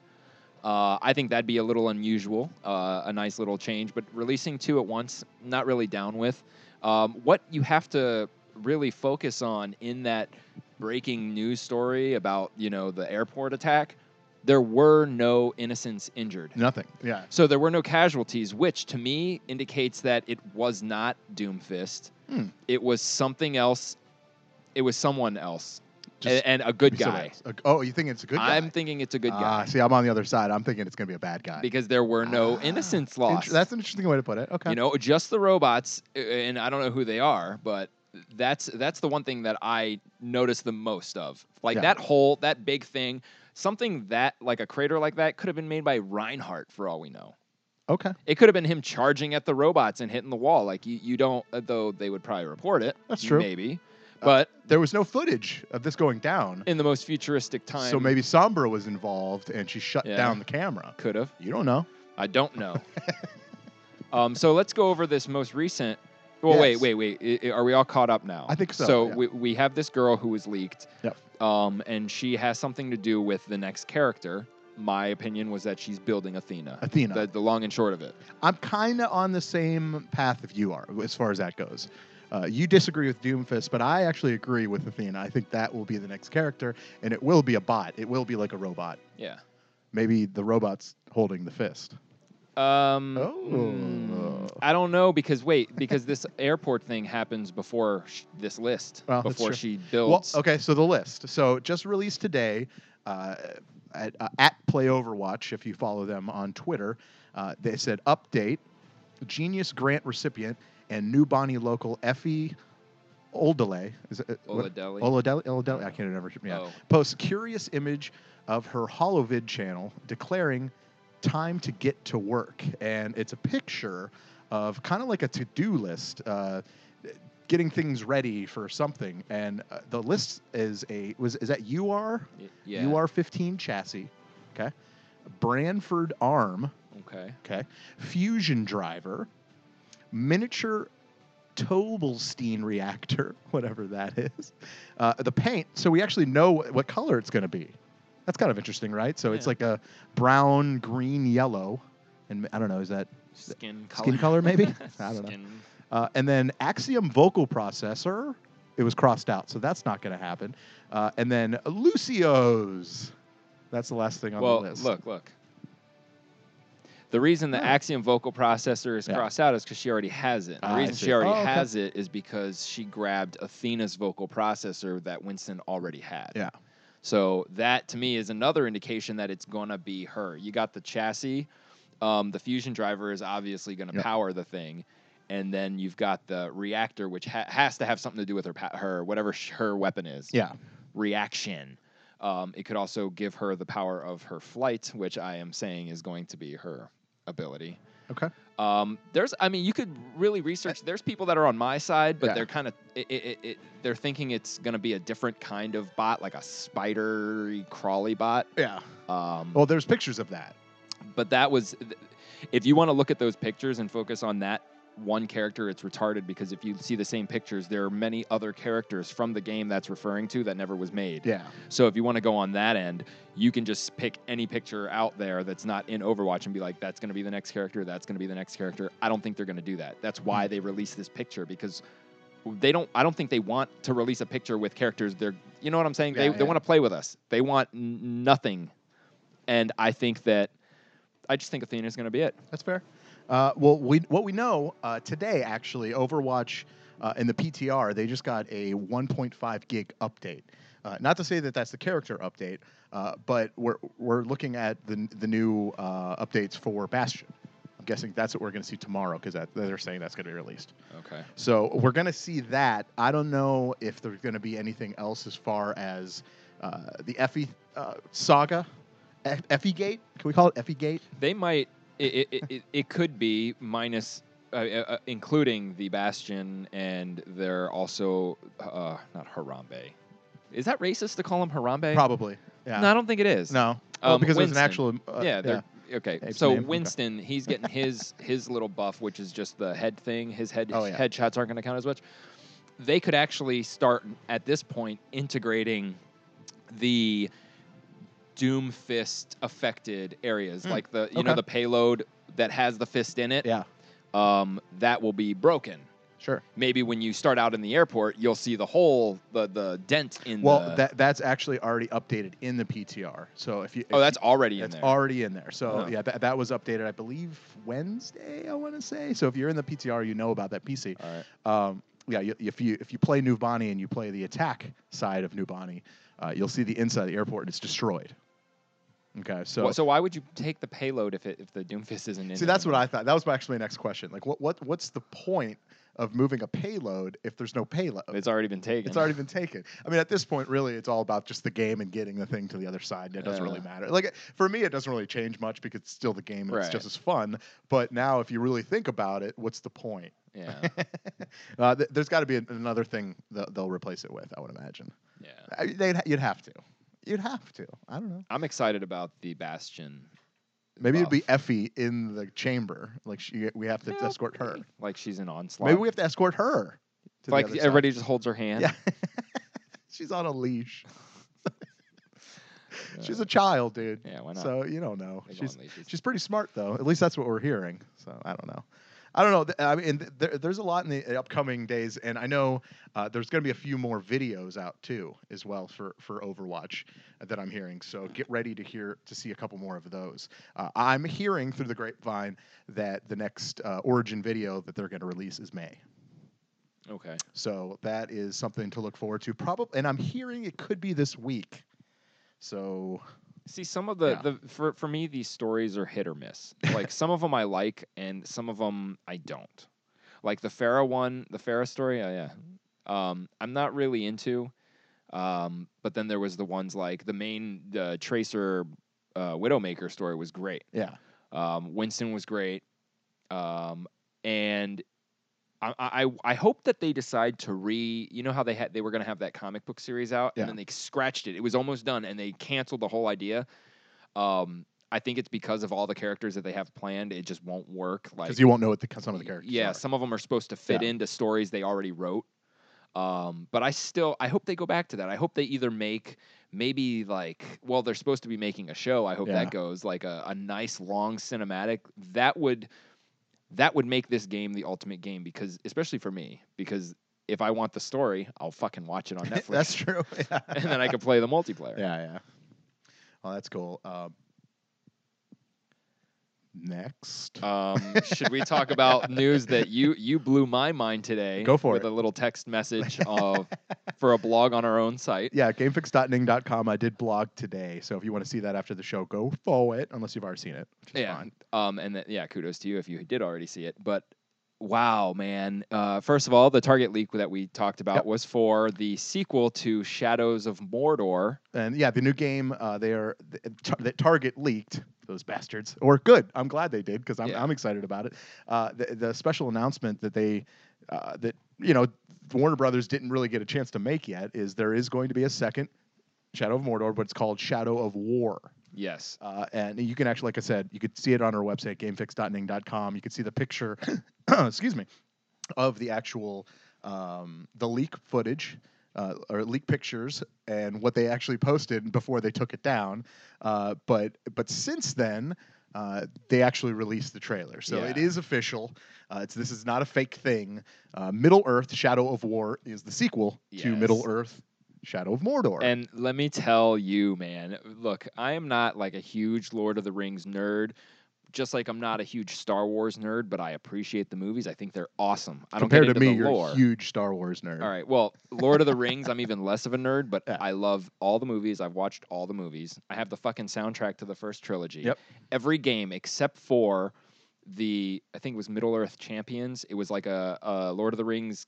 Uh, I think that'd be a little unusual, uh, a nice little change. But releasing two at once, not really down with. Um, what you have to really focus on in that breaking news story about you know the airport attack, there were no innocents injured. Nothing. Yeah. So there were no casualties, which to me indicates that it was not Doomfist. Hmm. It was something else. It was someone else, Just and, and a good guy. a- oh, you think it's a good guy? I'm thinking it's a good guy Ah, see, I'm on the other side. I'm thinking it's going to be a bad guy. because there were no Ah, innocents lost. that's an interesting way to put it. Okay. You know, just the robots, uh, and I don't know who they are, but that's that's the one thing that I noticed the most of. Like Yeah. that hole, that big thing, something that like a crater like that could have been made by Reinhardt for all we know. okay. It could have been him charging at the robots and hitting the wall. Like you, you don't, uh, though they would probably report it. That's true. Maybe, Uh, but There was no footage of this going down. in the most futuristic time, So maybe Sombra was involved and she shut Yeah. down the camera. could have. You don't know. I don't know. um, so let's go over this most recent. Well, wait, Yes. wait, wait. I- I- are we all caught up now? I think so, So yeah. we, we have this girl who was leaked. Yep. Um, and she has something to do with the next character. My opinion was that she's building Athena. Athena. The, the long and short of it. I'm kind of on the same path if you are, as far as that goes. Uh, you disagree with Doomfist, but I actually agree with Athena. I think that will be the next character, and it will be a bot. It will be like a robot. Yeah. Maybe the robot's holding the fist. Um, Oh. I don't know because wait, because this airport thing happens before sh- this list, Well, before she Well, builds. okay, so the list. So just released today uh, at, uh, at Play Overwatch, if you follow them on Twitter, uh, they said update, Genius Grant recipient, and Numbani local Efi Oladele. Is it, what- Oladeli? Oladeli? Oladeli? I can't remember. Yeah. Oh. Posts curious image of her HoloVid channel declaring time to get to work. And it's a picture of kind of like a to do list, uh, getting things ready for something. And uh, the list is a, was is that UR? Yeah. UR15 chassis. Okay. Branford arm. Okay. Okay. Fusion driver. Miniature Tobelstein reactor, whatever that is. Uh, the paint, so we actually know what color it's going to be. That's kind of interesting, right? So it's Yeah. like a brown, green, yellow. And I don't know, is that Skin color. skin color maybe? I don't know. Skin- Uh, and then Axiom vocal processor, it was crossed out, so that's not going to happen. Uh, and then Lucio's. That's the last thing on well, the list. Well, look, look. The reason the. Axiom vocal processor is Yeah. crossed out is because she already has it. The Ah, I reason see. she already Oh, okay. has it is because she grabbed Athena's vocal processor that Winston already had. Yeah. So that to me is another indication that it's gonna be her. You got the chassis, um, the fusion driver is obviously gonna Yep. power the thing, and then you've got the reactor, which ha- has to have something to do with her pa- her whatever sh- her weapon is Yeah. reaction. Um, it could also give her the power of her flight, which I am saying is going to be her ability. Okay. Um, there's, I mean, you could really research. There's people that are on my side, but Yeah. they're kind of, it, it, it, they're thinking it's going to be a different kind of bot, like a spidery crawly bot. Yeah. Um, Well, there's pictures of that. but that was, if you want to look at those pictures and focus on that one character, it's retarded because if you see the same pictures, there are many other characters from the game that's referring to that never was made. Yeah. So if you want to go on that end, you can just pick any picture out there that's not in Overwatch and be like, that's going to be the next character. That's going to be the next character. I don't think they're going to do that. That's Hmm. why they released this picture because they don't. I don't think they want to release a picture with characters. They're, you know what I'm saying? Yeah, they yeah. they want to play with us. They want n- nothing, and I think that. I just think Athena's going to be it. That's fair. Uh, well, we what we know uh, today actually, Overwatch uh, in the PTR, they just got a 1.5 gig update. Uh, not to say that that's the character update, uh, but we're we're looking at the the new uh, updates for Bastion. I'm guessing that's what we're going to see tomorrow because they're saying that's going to be released. Okay. So we're going to see that. I don't know if there's going to be anything else as far as uh, the Efi uh, saga, Efi Gate. Can we call it Efi Gate? They might. It, it, it, it could be minus, uh, uh, uh, including the Bastion, and they're also uh, not Harambe. Is that racist to call him Harambe? Probably. Yeah. No, I don't think it is. No. Well, Um, because there's an actual. Uh, yeah, they're okay. Ape's So name, okay. Winston, he's getting his his little buff, which is just the head thing. His head Oh, yeah. headshots aren't going to count as much. They could actually start at this point integrating the Doom Fist affected areas, Hmm, like the you know the payload that has the fist in it. Yeah. Um, that will be broken. Sure. Maybe when you start out in the airport, you'll see the hole, the the dent in Well, the. that that's actually already updated in the PTR. So if you oh, if that's you- already in that's there. already in there. So Oh. yeah, that, that was updated, I believe Wednesday. I want to say. So if you're in the PTR, you know about that PC. All right. Um, yeah, you, if you if you play Numbani and you play the attack side of Numbani, uh, you'll see the inside of the airport and it's destroyed. Okay, so so why would you take the payload if it if the Doomfist isn't in? see that's what? I thought. That was actually my next question. Like, what what what's the point of moving a payload if there's no payload? It's already been taken. It's already been taken. I mean, at this point, really, it's all about just the game and getting the thing to the other side. It doesn't really matter. Like for me, it doesn't really change much because it's still the game and it's just as fun. But now, if you really think about it, what's the point? Yeah. uh, th- there's got to be an- another thing they'll replace it with. I would imagine. Yeah. I, they'd, ha- you'd have to. You'd have to. I don't know. I'm excited about the Bastion. Maybe it'd be buff. Efi in the chamber. Like she, we have to Yeah, escort her. Like she's an onslaught. Maybe we have to escort her. To the like other side. everybody just holds her hand. Yeah. She's on a leash. She's a child, dude. Yeah, why not? So you don't know. She's she's pretty smart though. At least that's what we're hearing. So I don't know. I don't know. I mean, there, there's a lot in the upcoming days, and I know uh, there's going to be a few more videos out too, as well for for Overwatch uh, that I'm hearing. So get ready to hear to see a couple more of those. Uh, I'm hearing through the grapevine that the next uh, Origin video that they're going to release is May. Okay. So that is something to look forward to. Probably, and I'm hearing it could be this week. So See, some of the, Yeah. the for for me these stories are hit or miss. Like some of them I like, and some of them I don't. Like the Pharah one, the Pharah story. Oh yeah, um, I'm not really into. Um, but then there was the ones like the main uh, Tracer uh, Widowmaker story was great. yeah, Um, Winston was great, um, and I, I I hope that they decide to re. You know how they had they were going to have that comic book series out, Yeah. and then they scratched it. It was almost done, and they canceled the whole idea. Um, I think it's because of all the characters that they have planned. It just won't work. Like because you won't know what the, some of the characters. Yeah, are. some of them are supposed to fit Yeah. into stories they already wrote. Um, but I still, I hope they go back to that. I hope they either make maybe like, well, they're supposed to be making a show. I hope Yeah. that goes like a, a nice long cinematic. That would, that would make this game the ultimate game because, especially for me, because if I want the story, I'll fucking watch it on Netflix. that's true. Yeah. and then I can play the multiplayer. Yeah, yeah. Well, that's cool. Um, next. Um, should we talk about news that you you blew my mind today? Go for with it. a little text message of for a blog on our own site. yeah, gamefix.ning.com. I did blog today, so if you want to see that after the show, go follow it. Unless you've already seen it, which is yeah. fine. Um, and then, yeah, kudos to you if you did already see it. But wow, man. Uh, first of all, the target leak that we talked about Yep. was for the sequel to Shadows of Mordor. And yeah, the new game, uh, they are th- tar- that Target leaked those bastards, or good. I'm glad they did because I'm, Yeah. I'm excited about it. Uh, the, the special announcement that they uh, that you know Warner Brothers didn't really get a chance to make yet is there is going to be a second Shadow of Mordor, but it's called Shadow of War. Yes. Uh, and you can actually, like I said, you could see it on our website, gamefix.ning.com. You could see the picture, excuse me, of the actual um, the leak footage uh, or leak pictures and what they actually posted before they took it down. Uh, but but since then. Uh, they actually released the trailer, so it Yeah. is official. Uh, it's this is not a fake thing. Uh, Middle Earth: Shadow of War is the sequel to Middle Earth: Shadow of Mordor. And let me tell you, man, look, I am not like a huge Lord of the Rings nerd. Just like I'm not a huge Star Wars nerd, but I appreciate the movies. I think they're awesome. I don't Compared to me, you're lore. a huge Star Wars nerd. All right. Well, Lord of the Rings, I'm even less of a nerd, but Yeah. I love all the movies. I've watched all the movies. I have the fucking soundtrack to the first trilogy. Yep. Every game except for the I think it was Middle Earth Champions. It was like a, a Lord of the Rings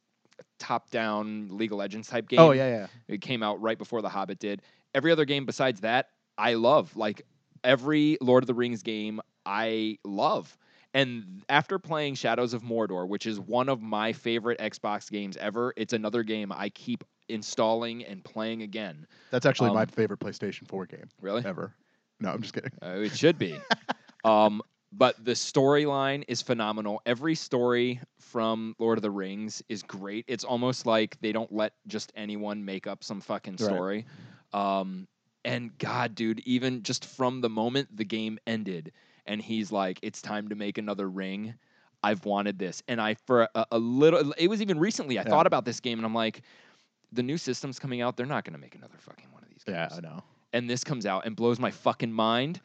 top-down League of Legends type oh, game. Oh yeah, yeah. It came out right before The Hobbit did. Every other game besides that, I love. Like every Lord of the Rings game, I love. And after playing Shadows of Mordor, which is one of my favorite Xbox games ever, it's another game I keep installing and playing again. That's actually my Um, favorite PlayStation 4 game Really? ever. No, I'm just kidding. Uh, it should be. um, but the storyline is phenomenal. Every story from Lord of the Rings is great. It's almost like they don't let just anyone make up some fucking Right. story. Um, and God, dude, even just from the moment the game ended and he's like, it's time to make another ring. I've wanted this. And I, for a, a little, it was even recently, I Yeah. thought about this game and I'm like, the new system's coming out. They're not going to make another fucking one of these games Yeah, I know. and this comes out and blows my fucking mind.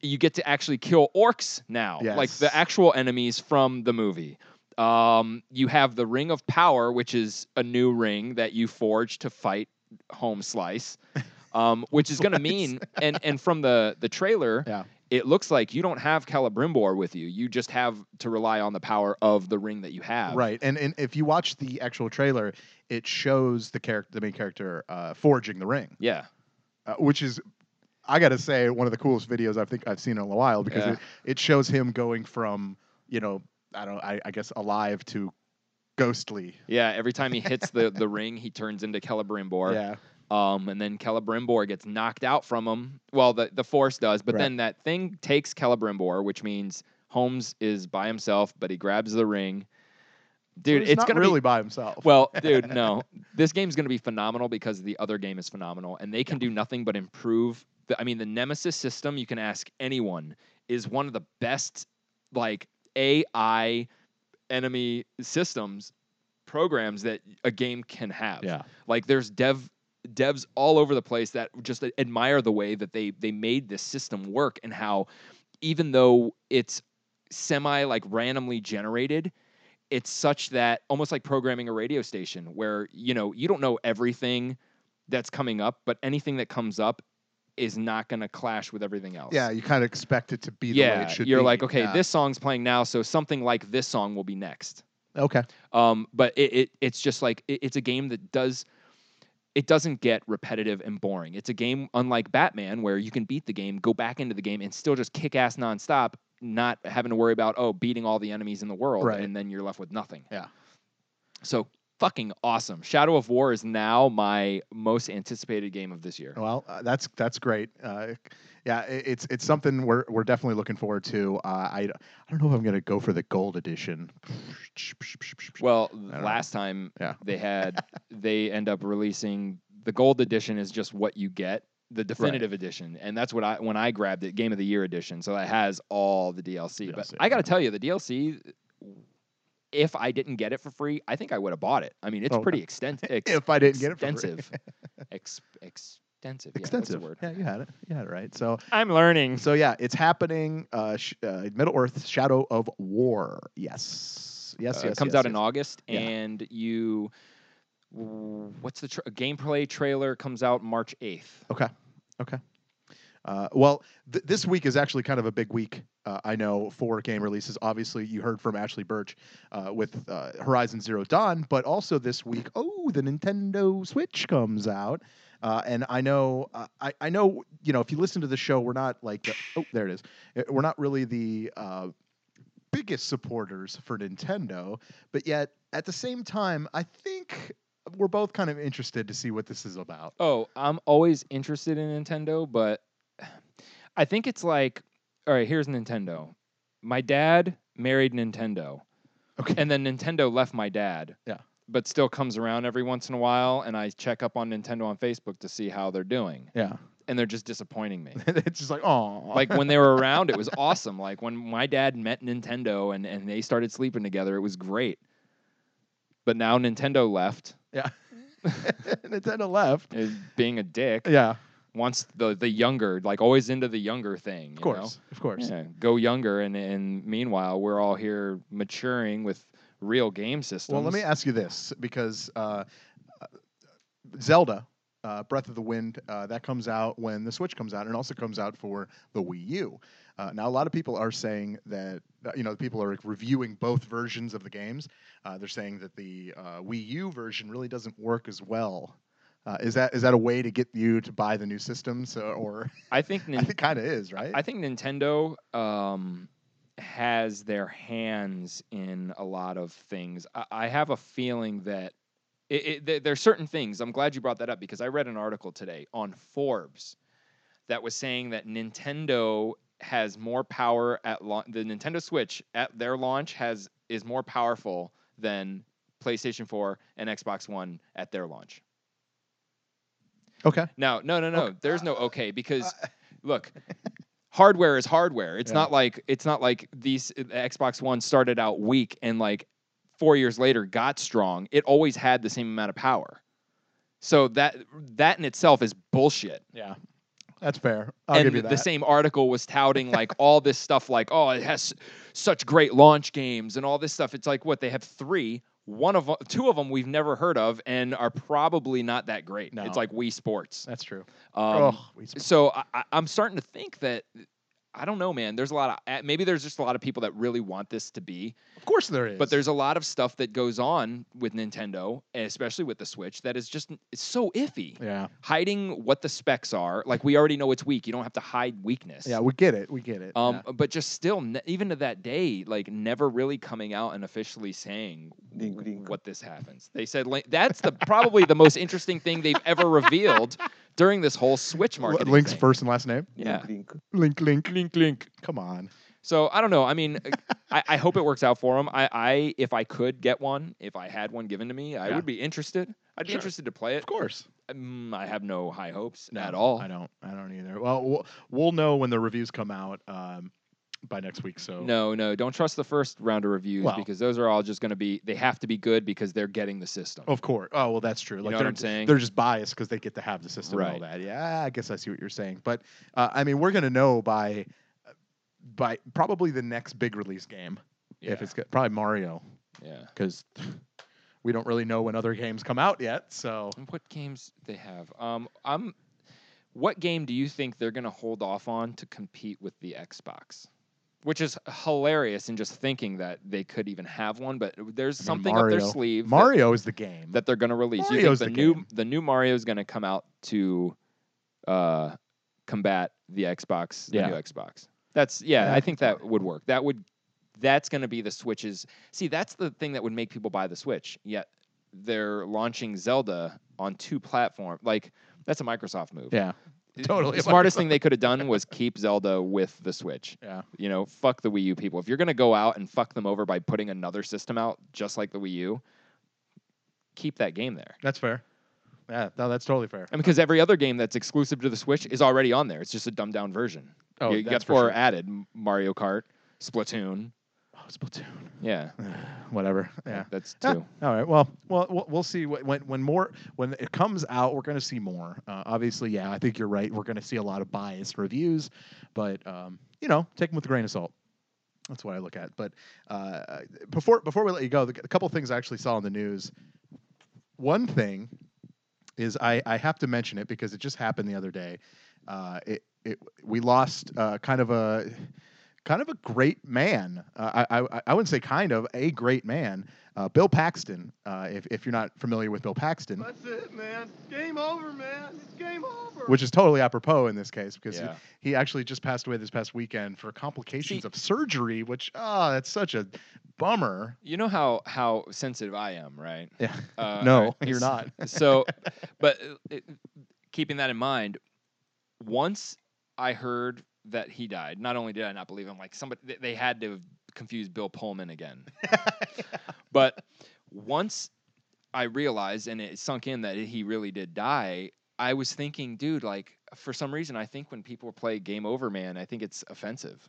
You get to actually kill orcs now, like the actual enemies from the movie. Um, you have the Ring of Power, which is a new ring that you forge to fight Home Slice, um, which is going to mean, and and from the the trailer, Yeah. It looks like you don't have Celebrimbor with you. You just have to rely on the power of the ring that you have. Right, and and if you watch the actual trailer, it shows the character, the main character, uh, forging the ring, Yeah. uh, which is, I gotta say, one of the coolest videos I think I've seen in a while because Yeah. it, it shows him going from, you know, I don't, I, I guess alive to ghostly. Yeah. Every time he hits the the ring, he turns into Celebrimbor. Yeah, Um, and then Celebrimbor gets knocked out from him. Well, the, the Force does, but Right. then that thing takes Celebrimbor, which means Holmes is by himself, but he grabs the ring. Dude, He's it's not gonna really be by himself. well, dude. No, this game's gonna be phenomenal because the other game is phenomenal, and they can do nothing but improve. The, I mean, the Nemesis system. You can ask anyone is one of the best, like AI enemy systems programs that a game can have. yeah, Like there's dev devs all over the place that just admire the way that they they made this system work and how even though it's semi like randomly generated it's such that almost like programming a radio station where you know you don't know everything that's coming up but anything that comes up is not going to clash with everything else yeah, you kind of expect it to be the way yeah it should you're be. like okay Yeah. this song's playing now so something like this song will be next Okay, um, but it, it it's just like it, it's a game that does it doesn't get repetitive and boring. It's a game unlike Batman where you can beat the game, go back into the game, and still just kick ass nonstop, not having to worry about oh beating all the enemies in the world, Right. and then you're left with nothing. Yeah. So fucking awesome. Shadow of War is now my most anticipated game of this year. Well, uh, that's that's great. Uh, yeah, it's it's something we're we're definitely looking forward to. Uh, I I don't know if I'm gonna go for the gold edition. Well, know. last time Yeah. they had they end up releasing the gold edition is just what you get, the definitive edition, and that's what I when I grabbed it, game of the year edition. So that has all the DLC. But I got to yeah. tell you, the DLC. If I didn't get it for free, I think I would have bought it. I mean, it's Okay. pretty extensive. if I didn't get it for free. extensive, Ex- extensive, yeah, extensive. word. Yeah, you had it. You had it right. So I'm learning. so yeah, it's happening. Uh, sh- uh, Middle Earth: Shadow of War. Yes, yes, Uh, yes. it comes yes, out in. August, Yeah. and you. What's the tra- gameplay trailer comes out March eighth? Okay. Okay. Uh, well, th- this week is actually kind of a big week. Uh, I know for game releases. Obviously, you heard from Ashley Burch uh, with uh, Horizon Zero Dawn, but also this week, oh, the Nintendo Switch comes out. Uh, and I know, uh, I, I know, you know, if you listen to the show, we're not like, the, oh, there it is. Uh, We're not really the uh, biggest supporters for Nintendo, but yet at the same time, I think we're both kind of interested to see what this is about. Oh, I'm always interested in Nintendo, but I think it's like, all right, here's Nintendo. My dad married Nintendo, Okay. and then Nintendo left my dad. Yeah. But still comes around every once in a while, and I check up on Nintendo on Facebook to see how they're doing, Yeah. and they're just disappointing me. it's just like, oh, like when they were around, it was awesome. Like when my dad met Nintendo and, and they started sleeping together, it was great. But now Nintendo left, yeah, Nintendo left. being a dick. Yeah, wants the the younger, like always into the younger thing. Of course, of course. Yeah, go younger, and and meanwhile we're all here maturing with real game systems. Well, let me ask you this because uh, uh, Zelda, uh, Breath of the Wild, uh, that comes out when the Switch comes out, and also comes out for the Wii U. Uh, now, a lot of people are saying that uh, you know people are reviewing both versions of the games. Uh, they're saying that the uh, Wii U version really doesn't work as well. Uh, is that is that a way to get you to buy the new systems, or I think I Nin- think kind of is right? I think Nintendo um, has their hands in a lot of things. I, I have a feeling that it, it, there, are certain things. I'm glad you brought that up because I read an article today on Forbes that was saying that Nintendo has more power at launch. The Nintendo Switch at their launch has is more powerful than PlayStation 4 and Xbox One at their launch. okay. Now, no, no, no. Okay. There's no okay because look, hardware is hardware. It's Yeah. not like it's not like these uh, Xbox One started out weak and like 4 years later got strong. It always had the same amount of power. So that that in itself is bullshit. Yeah, that's fair. I'll and give you that. the same article was touting like all this stuff like oh it has such great launch games and all this stuff. It's like what they have 3 one of two of them we've never heard of and are probably not that great. No. It's like Wii Sports. That's true. Um, oh, we sp- so I, I- I'm starting to think that I don't know, man. There's a lot of maybe there's just a lot of people that really want this to be, of course there is. but there's a lot of stuff that goes on with Nintendo, and especially with the Switch, that is just it's so iffy. yeah, Hiding what the specs are, like we already know it's weak. You don't have to hide weakness. yeah, we get it. We get it. Um, yeah. but just still, ne- even to that day, like never really coming out and officially saying Ding, w- ding. what this happens. They said like, that's the probably the most interesting thing they've ever revealed during this whole Switch L- marketing. Link's thing. first and last name. Yeah. Link, link. Link, link. Link, link. Come on. So I don't know. I mean, I, I hope it works out for him. I, I, if I could get one, if I had one given to me, I Yeah. would be interested. I'd be Sure. interested to play it. Of course. Um, I have no high hopes No, at all. I don't. I don't either. Well, we'll, we'll know when the reviews come out um, by next week. So No, no, don't trust the first round of reviews Well- because those are all just going to be. They have to be good because they're getting the system. Of course. Oh well, that's true. You Like know what they're, I'm saying? they're just biased because they get to have the system and all Right. that. Yeah, I guess I see what you're saying. But uh, I mean, we're gonna know by by probably the next big release game yeah, if it's probably Mario yeah. because we don't really know when other games come out yet. So What games they have? Um, I'm. What game do you think they're going to hold off on to compete with the Xbox? Which is hilarious in just thinking that they could even have one, but there's I mean, something up their sleeve Mario is the game. that, they're going to release. you Mario's the, the new game. the new Mario is going to come out to uh, combat the Xbox, the Yeah. new Xbox? That's yeah, Yeah, I think that would work. That would that's going to be the Switch's. See, that's the thing that would make people buy the Switch. Yet they're launching Zelda on two platforms. Like that's a Microsoft move. yeah, totally The smartest thing they could have done was keep Zelda with the Switch. yeah. You know, fuck the Wii U people. If you're going to go out and fuck them over by putting another system out just like the Wii U, keep that game there. That's fair. Yeah, no, that's totally fair. And because every other game that's exclusive to the Switch is already on there. It's just a dumbed down version. Oh, you, you that's got for four sure. added Mario Kart, Splatoon. Yeah, Whatever. Yeah. that's Yeah. two. All right. Well, well, we'll, we'll see wh- when when more when it comes out. We're going to see more. Uh, obviously, yeah, I think you're right. We're going to see a lot of biased reviews, but um, you know, take them with a grain of salt. That's what I look at. But uh, before before we let you go, the, a couple things I actually saw in the news. One thing is I, I have to mention it because it just happened the other day. Uh, it, it we lost uh, kind of a kind of a great man. Uh, I, I I wouldn't say kind of a great man. Uh, Bill Paxton. Uh, if if you're not familiar with Bill Paxton, That's it, man. Game over, man. It's game over. which is totally apropos in this case because Yeah. he, he actually just passed away this past weekend for complications See- of surgery. Which oh, that's such a bummer. You know how how sensitive I am, right? Yeah. Uh, no, I- you're not. so, but uh, it, keeping that in mind, once I heard that he died, not only did I not believe him, like somebody they- had to confuse Bill Pullman again. but once I realized and it sunk in that he really did die, I was thinking, dude, like for some reason, I think when people play Game Over Man, I think it's offensive.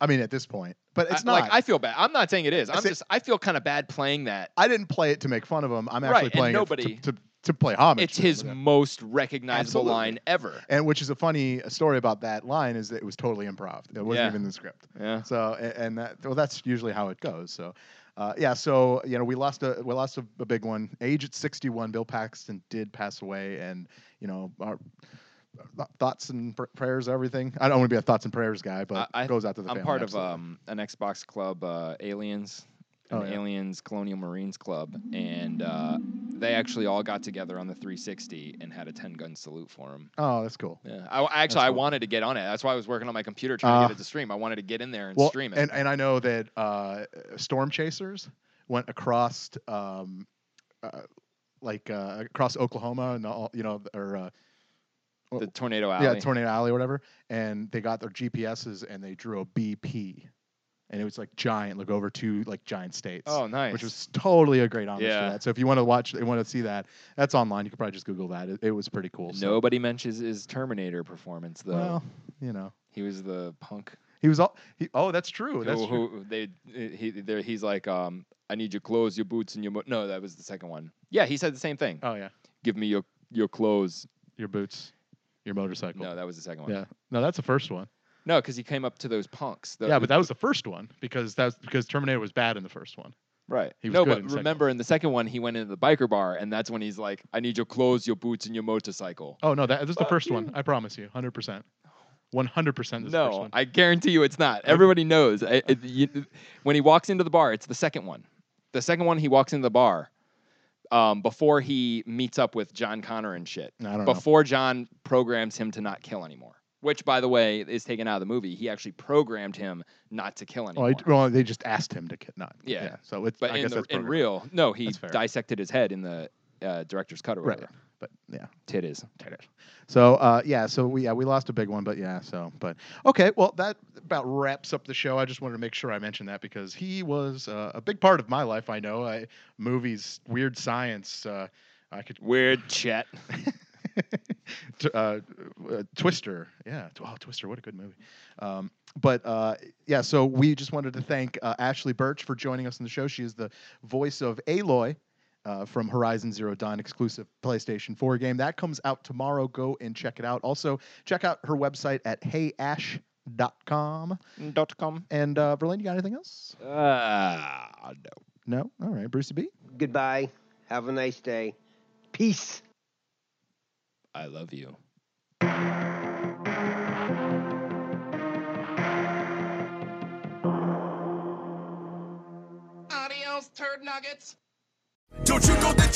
I mean, at this point, but it's I, not. like I feel bad. I'm not saying it is. I'm just I feel kind of bad playing that I didn't play it to make fun of him. I'm actually and playing nobody- it to, to, to play homage. It's his yeah. most recognizable Absolutely. line ever. and which is a funny story about that line is that it was totally improv. It wasn't Yeah. even in the script. Yeah. So and that well, that's usually how it goes. So. Uh, yeah, so you know we lost a we lost a, a big one. Age at 61, Bill Paxton did pass away, and you know our thoughts and pr- prayers, everything. I don't want to be a thoughts and prayers guy, but I- it goes out to the I'm part of um, an Xbox club, uh, Aliens, Oh, yeah. Aliens Colonial Marines club, and uh, they actually all got together on the 360 and had a 10 gun salute for him. Oh, that's cool. Yeah, I, I- actually I wanted to get on it. That's why I was working on my computer trying to Ah. get it to stream. I wanted to get in there and Well, stream it. and and I know that uh, Storm Chasers went across, um, uh, like uh, across Oklahoma and all, you know, or uh, the Tornado Alley. yeah, Tornado Alley or whatever, and they got their GPSs and they drew a BP, and it was like giant, look over two like giant states. oh, nice. Which was totally a great homage Yeah. to that. So if you want to watch, you want to see that, that's online. You could probably just Google that. It, it was pretty cool. So, Nobody mentions his Terminator performance though. well, you know, he was the punk he was all. He, oh, that's true. That's who, true. who they he there he's like um I need your clothes, your boots, and your mo-. no that was the second one. Yeah, he said the same thing. Oh yeah, Give me your your clothes. your boots, your motorcycle. No, that was the second one. Yeah. No, that's the first one. No, because he came up to those punks. Yeah, but that was the first one because that's because Terminator was bad in the first one. right. no, but in remember in the second one he went into the biker bar, and that's when he's like, "I need your clothes, your boots, and your motorcycle." Oh no, that this is the Fuck first one. I promise you, hundred percent, one hundred percent. This is the first No, one. I guarantee you it's not. Everybody knows. I, it- you- when he walks into the bar, it's the second one. The second one, he walks into the bar um, before he meets up with John Connor and shit. I don't know. Before John programs him to not kill anymore. Which, by the way, is taken out of the movie. He actually programmed him not to kill anyone. anymore. I, well, they just asked him to get not. Yeah. So it's. but I in, guess the, that's in real, no, he dissected his head in the uh, director's cut or Right. whatever. But yeah. Titties. So uh, yeah, so we yeah we lost a big one, but yeah, so but okay, well that about wraps up the show. I just wanted to make sure I mentioned that because he was uh, a big part of my life. I know, I, movies, weird science. Uh, I could Weird chat. T- uh, uh, Twister, yeah. Oh, Twister, what a good movie. Um, but uh, yeah, so we just wanted to thank uh, Ashley Burch for joining us on the show. She is the voice of Aloy uh, from Horizon Zero Dawn exclusive PlayStation 4 game. That comes out tomorrow. Go and check it out. Also, check out her website at heyash.com. Dot com. And uh, Verlaine, you got anything else? Uh, no. No? All right. Brucey B? Goodbye. Have a nice day. Peace. I love you. Adios, turd nuggets. Don't you know that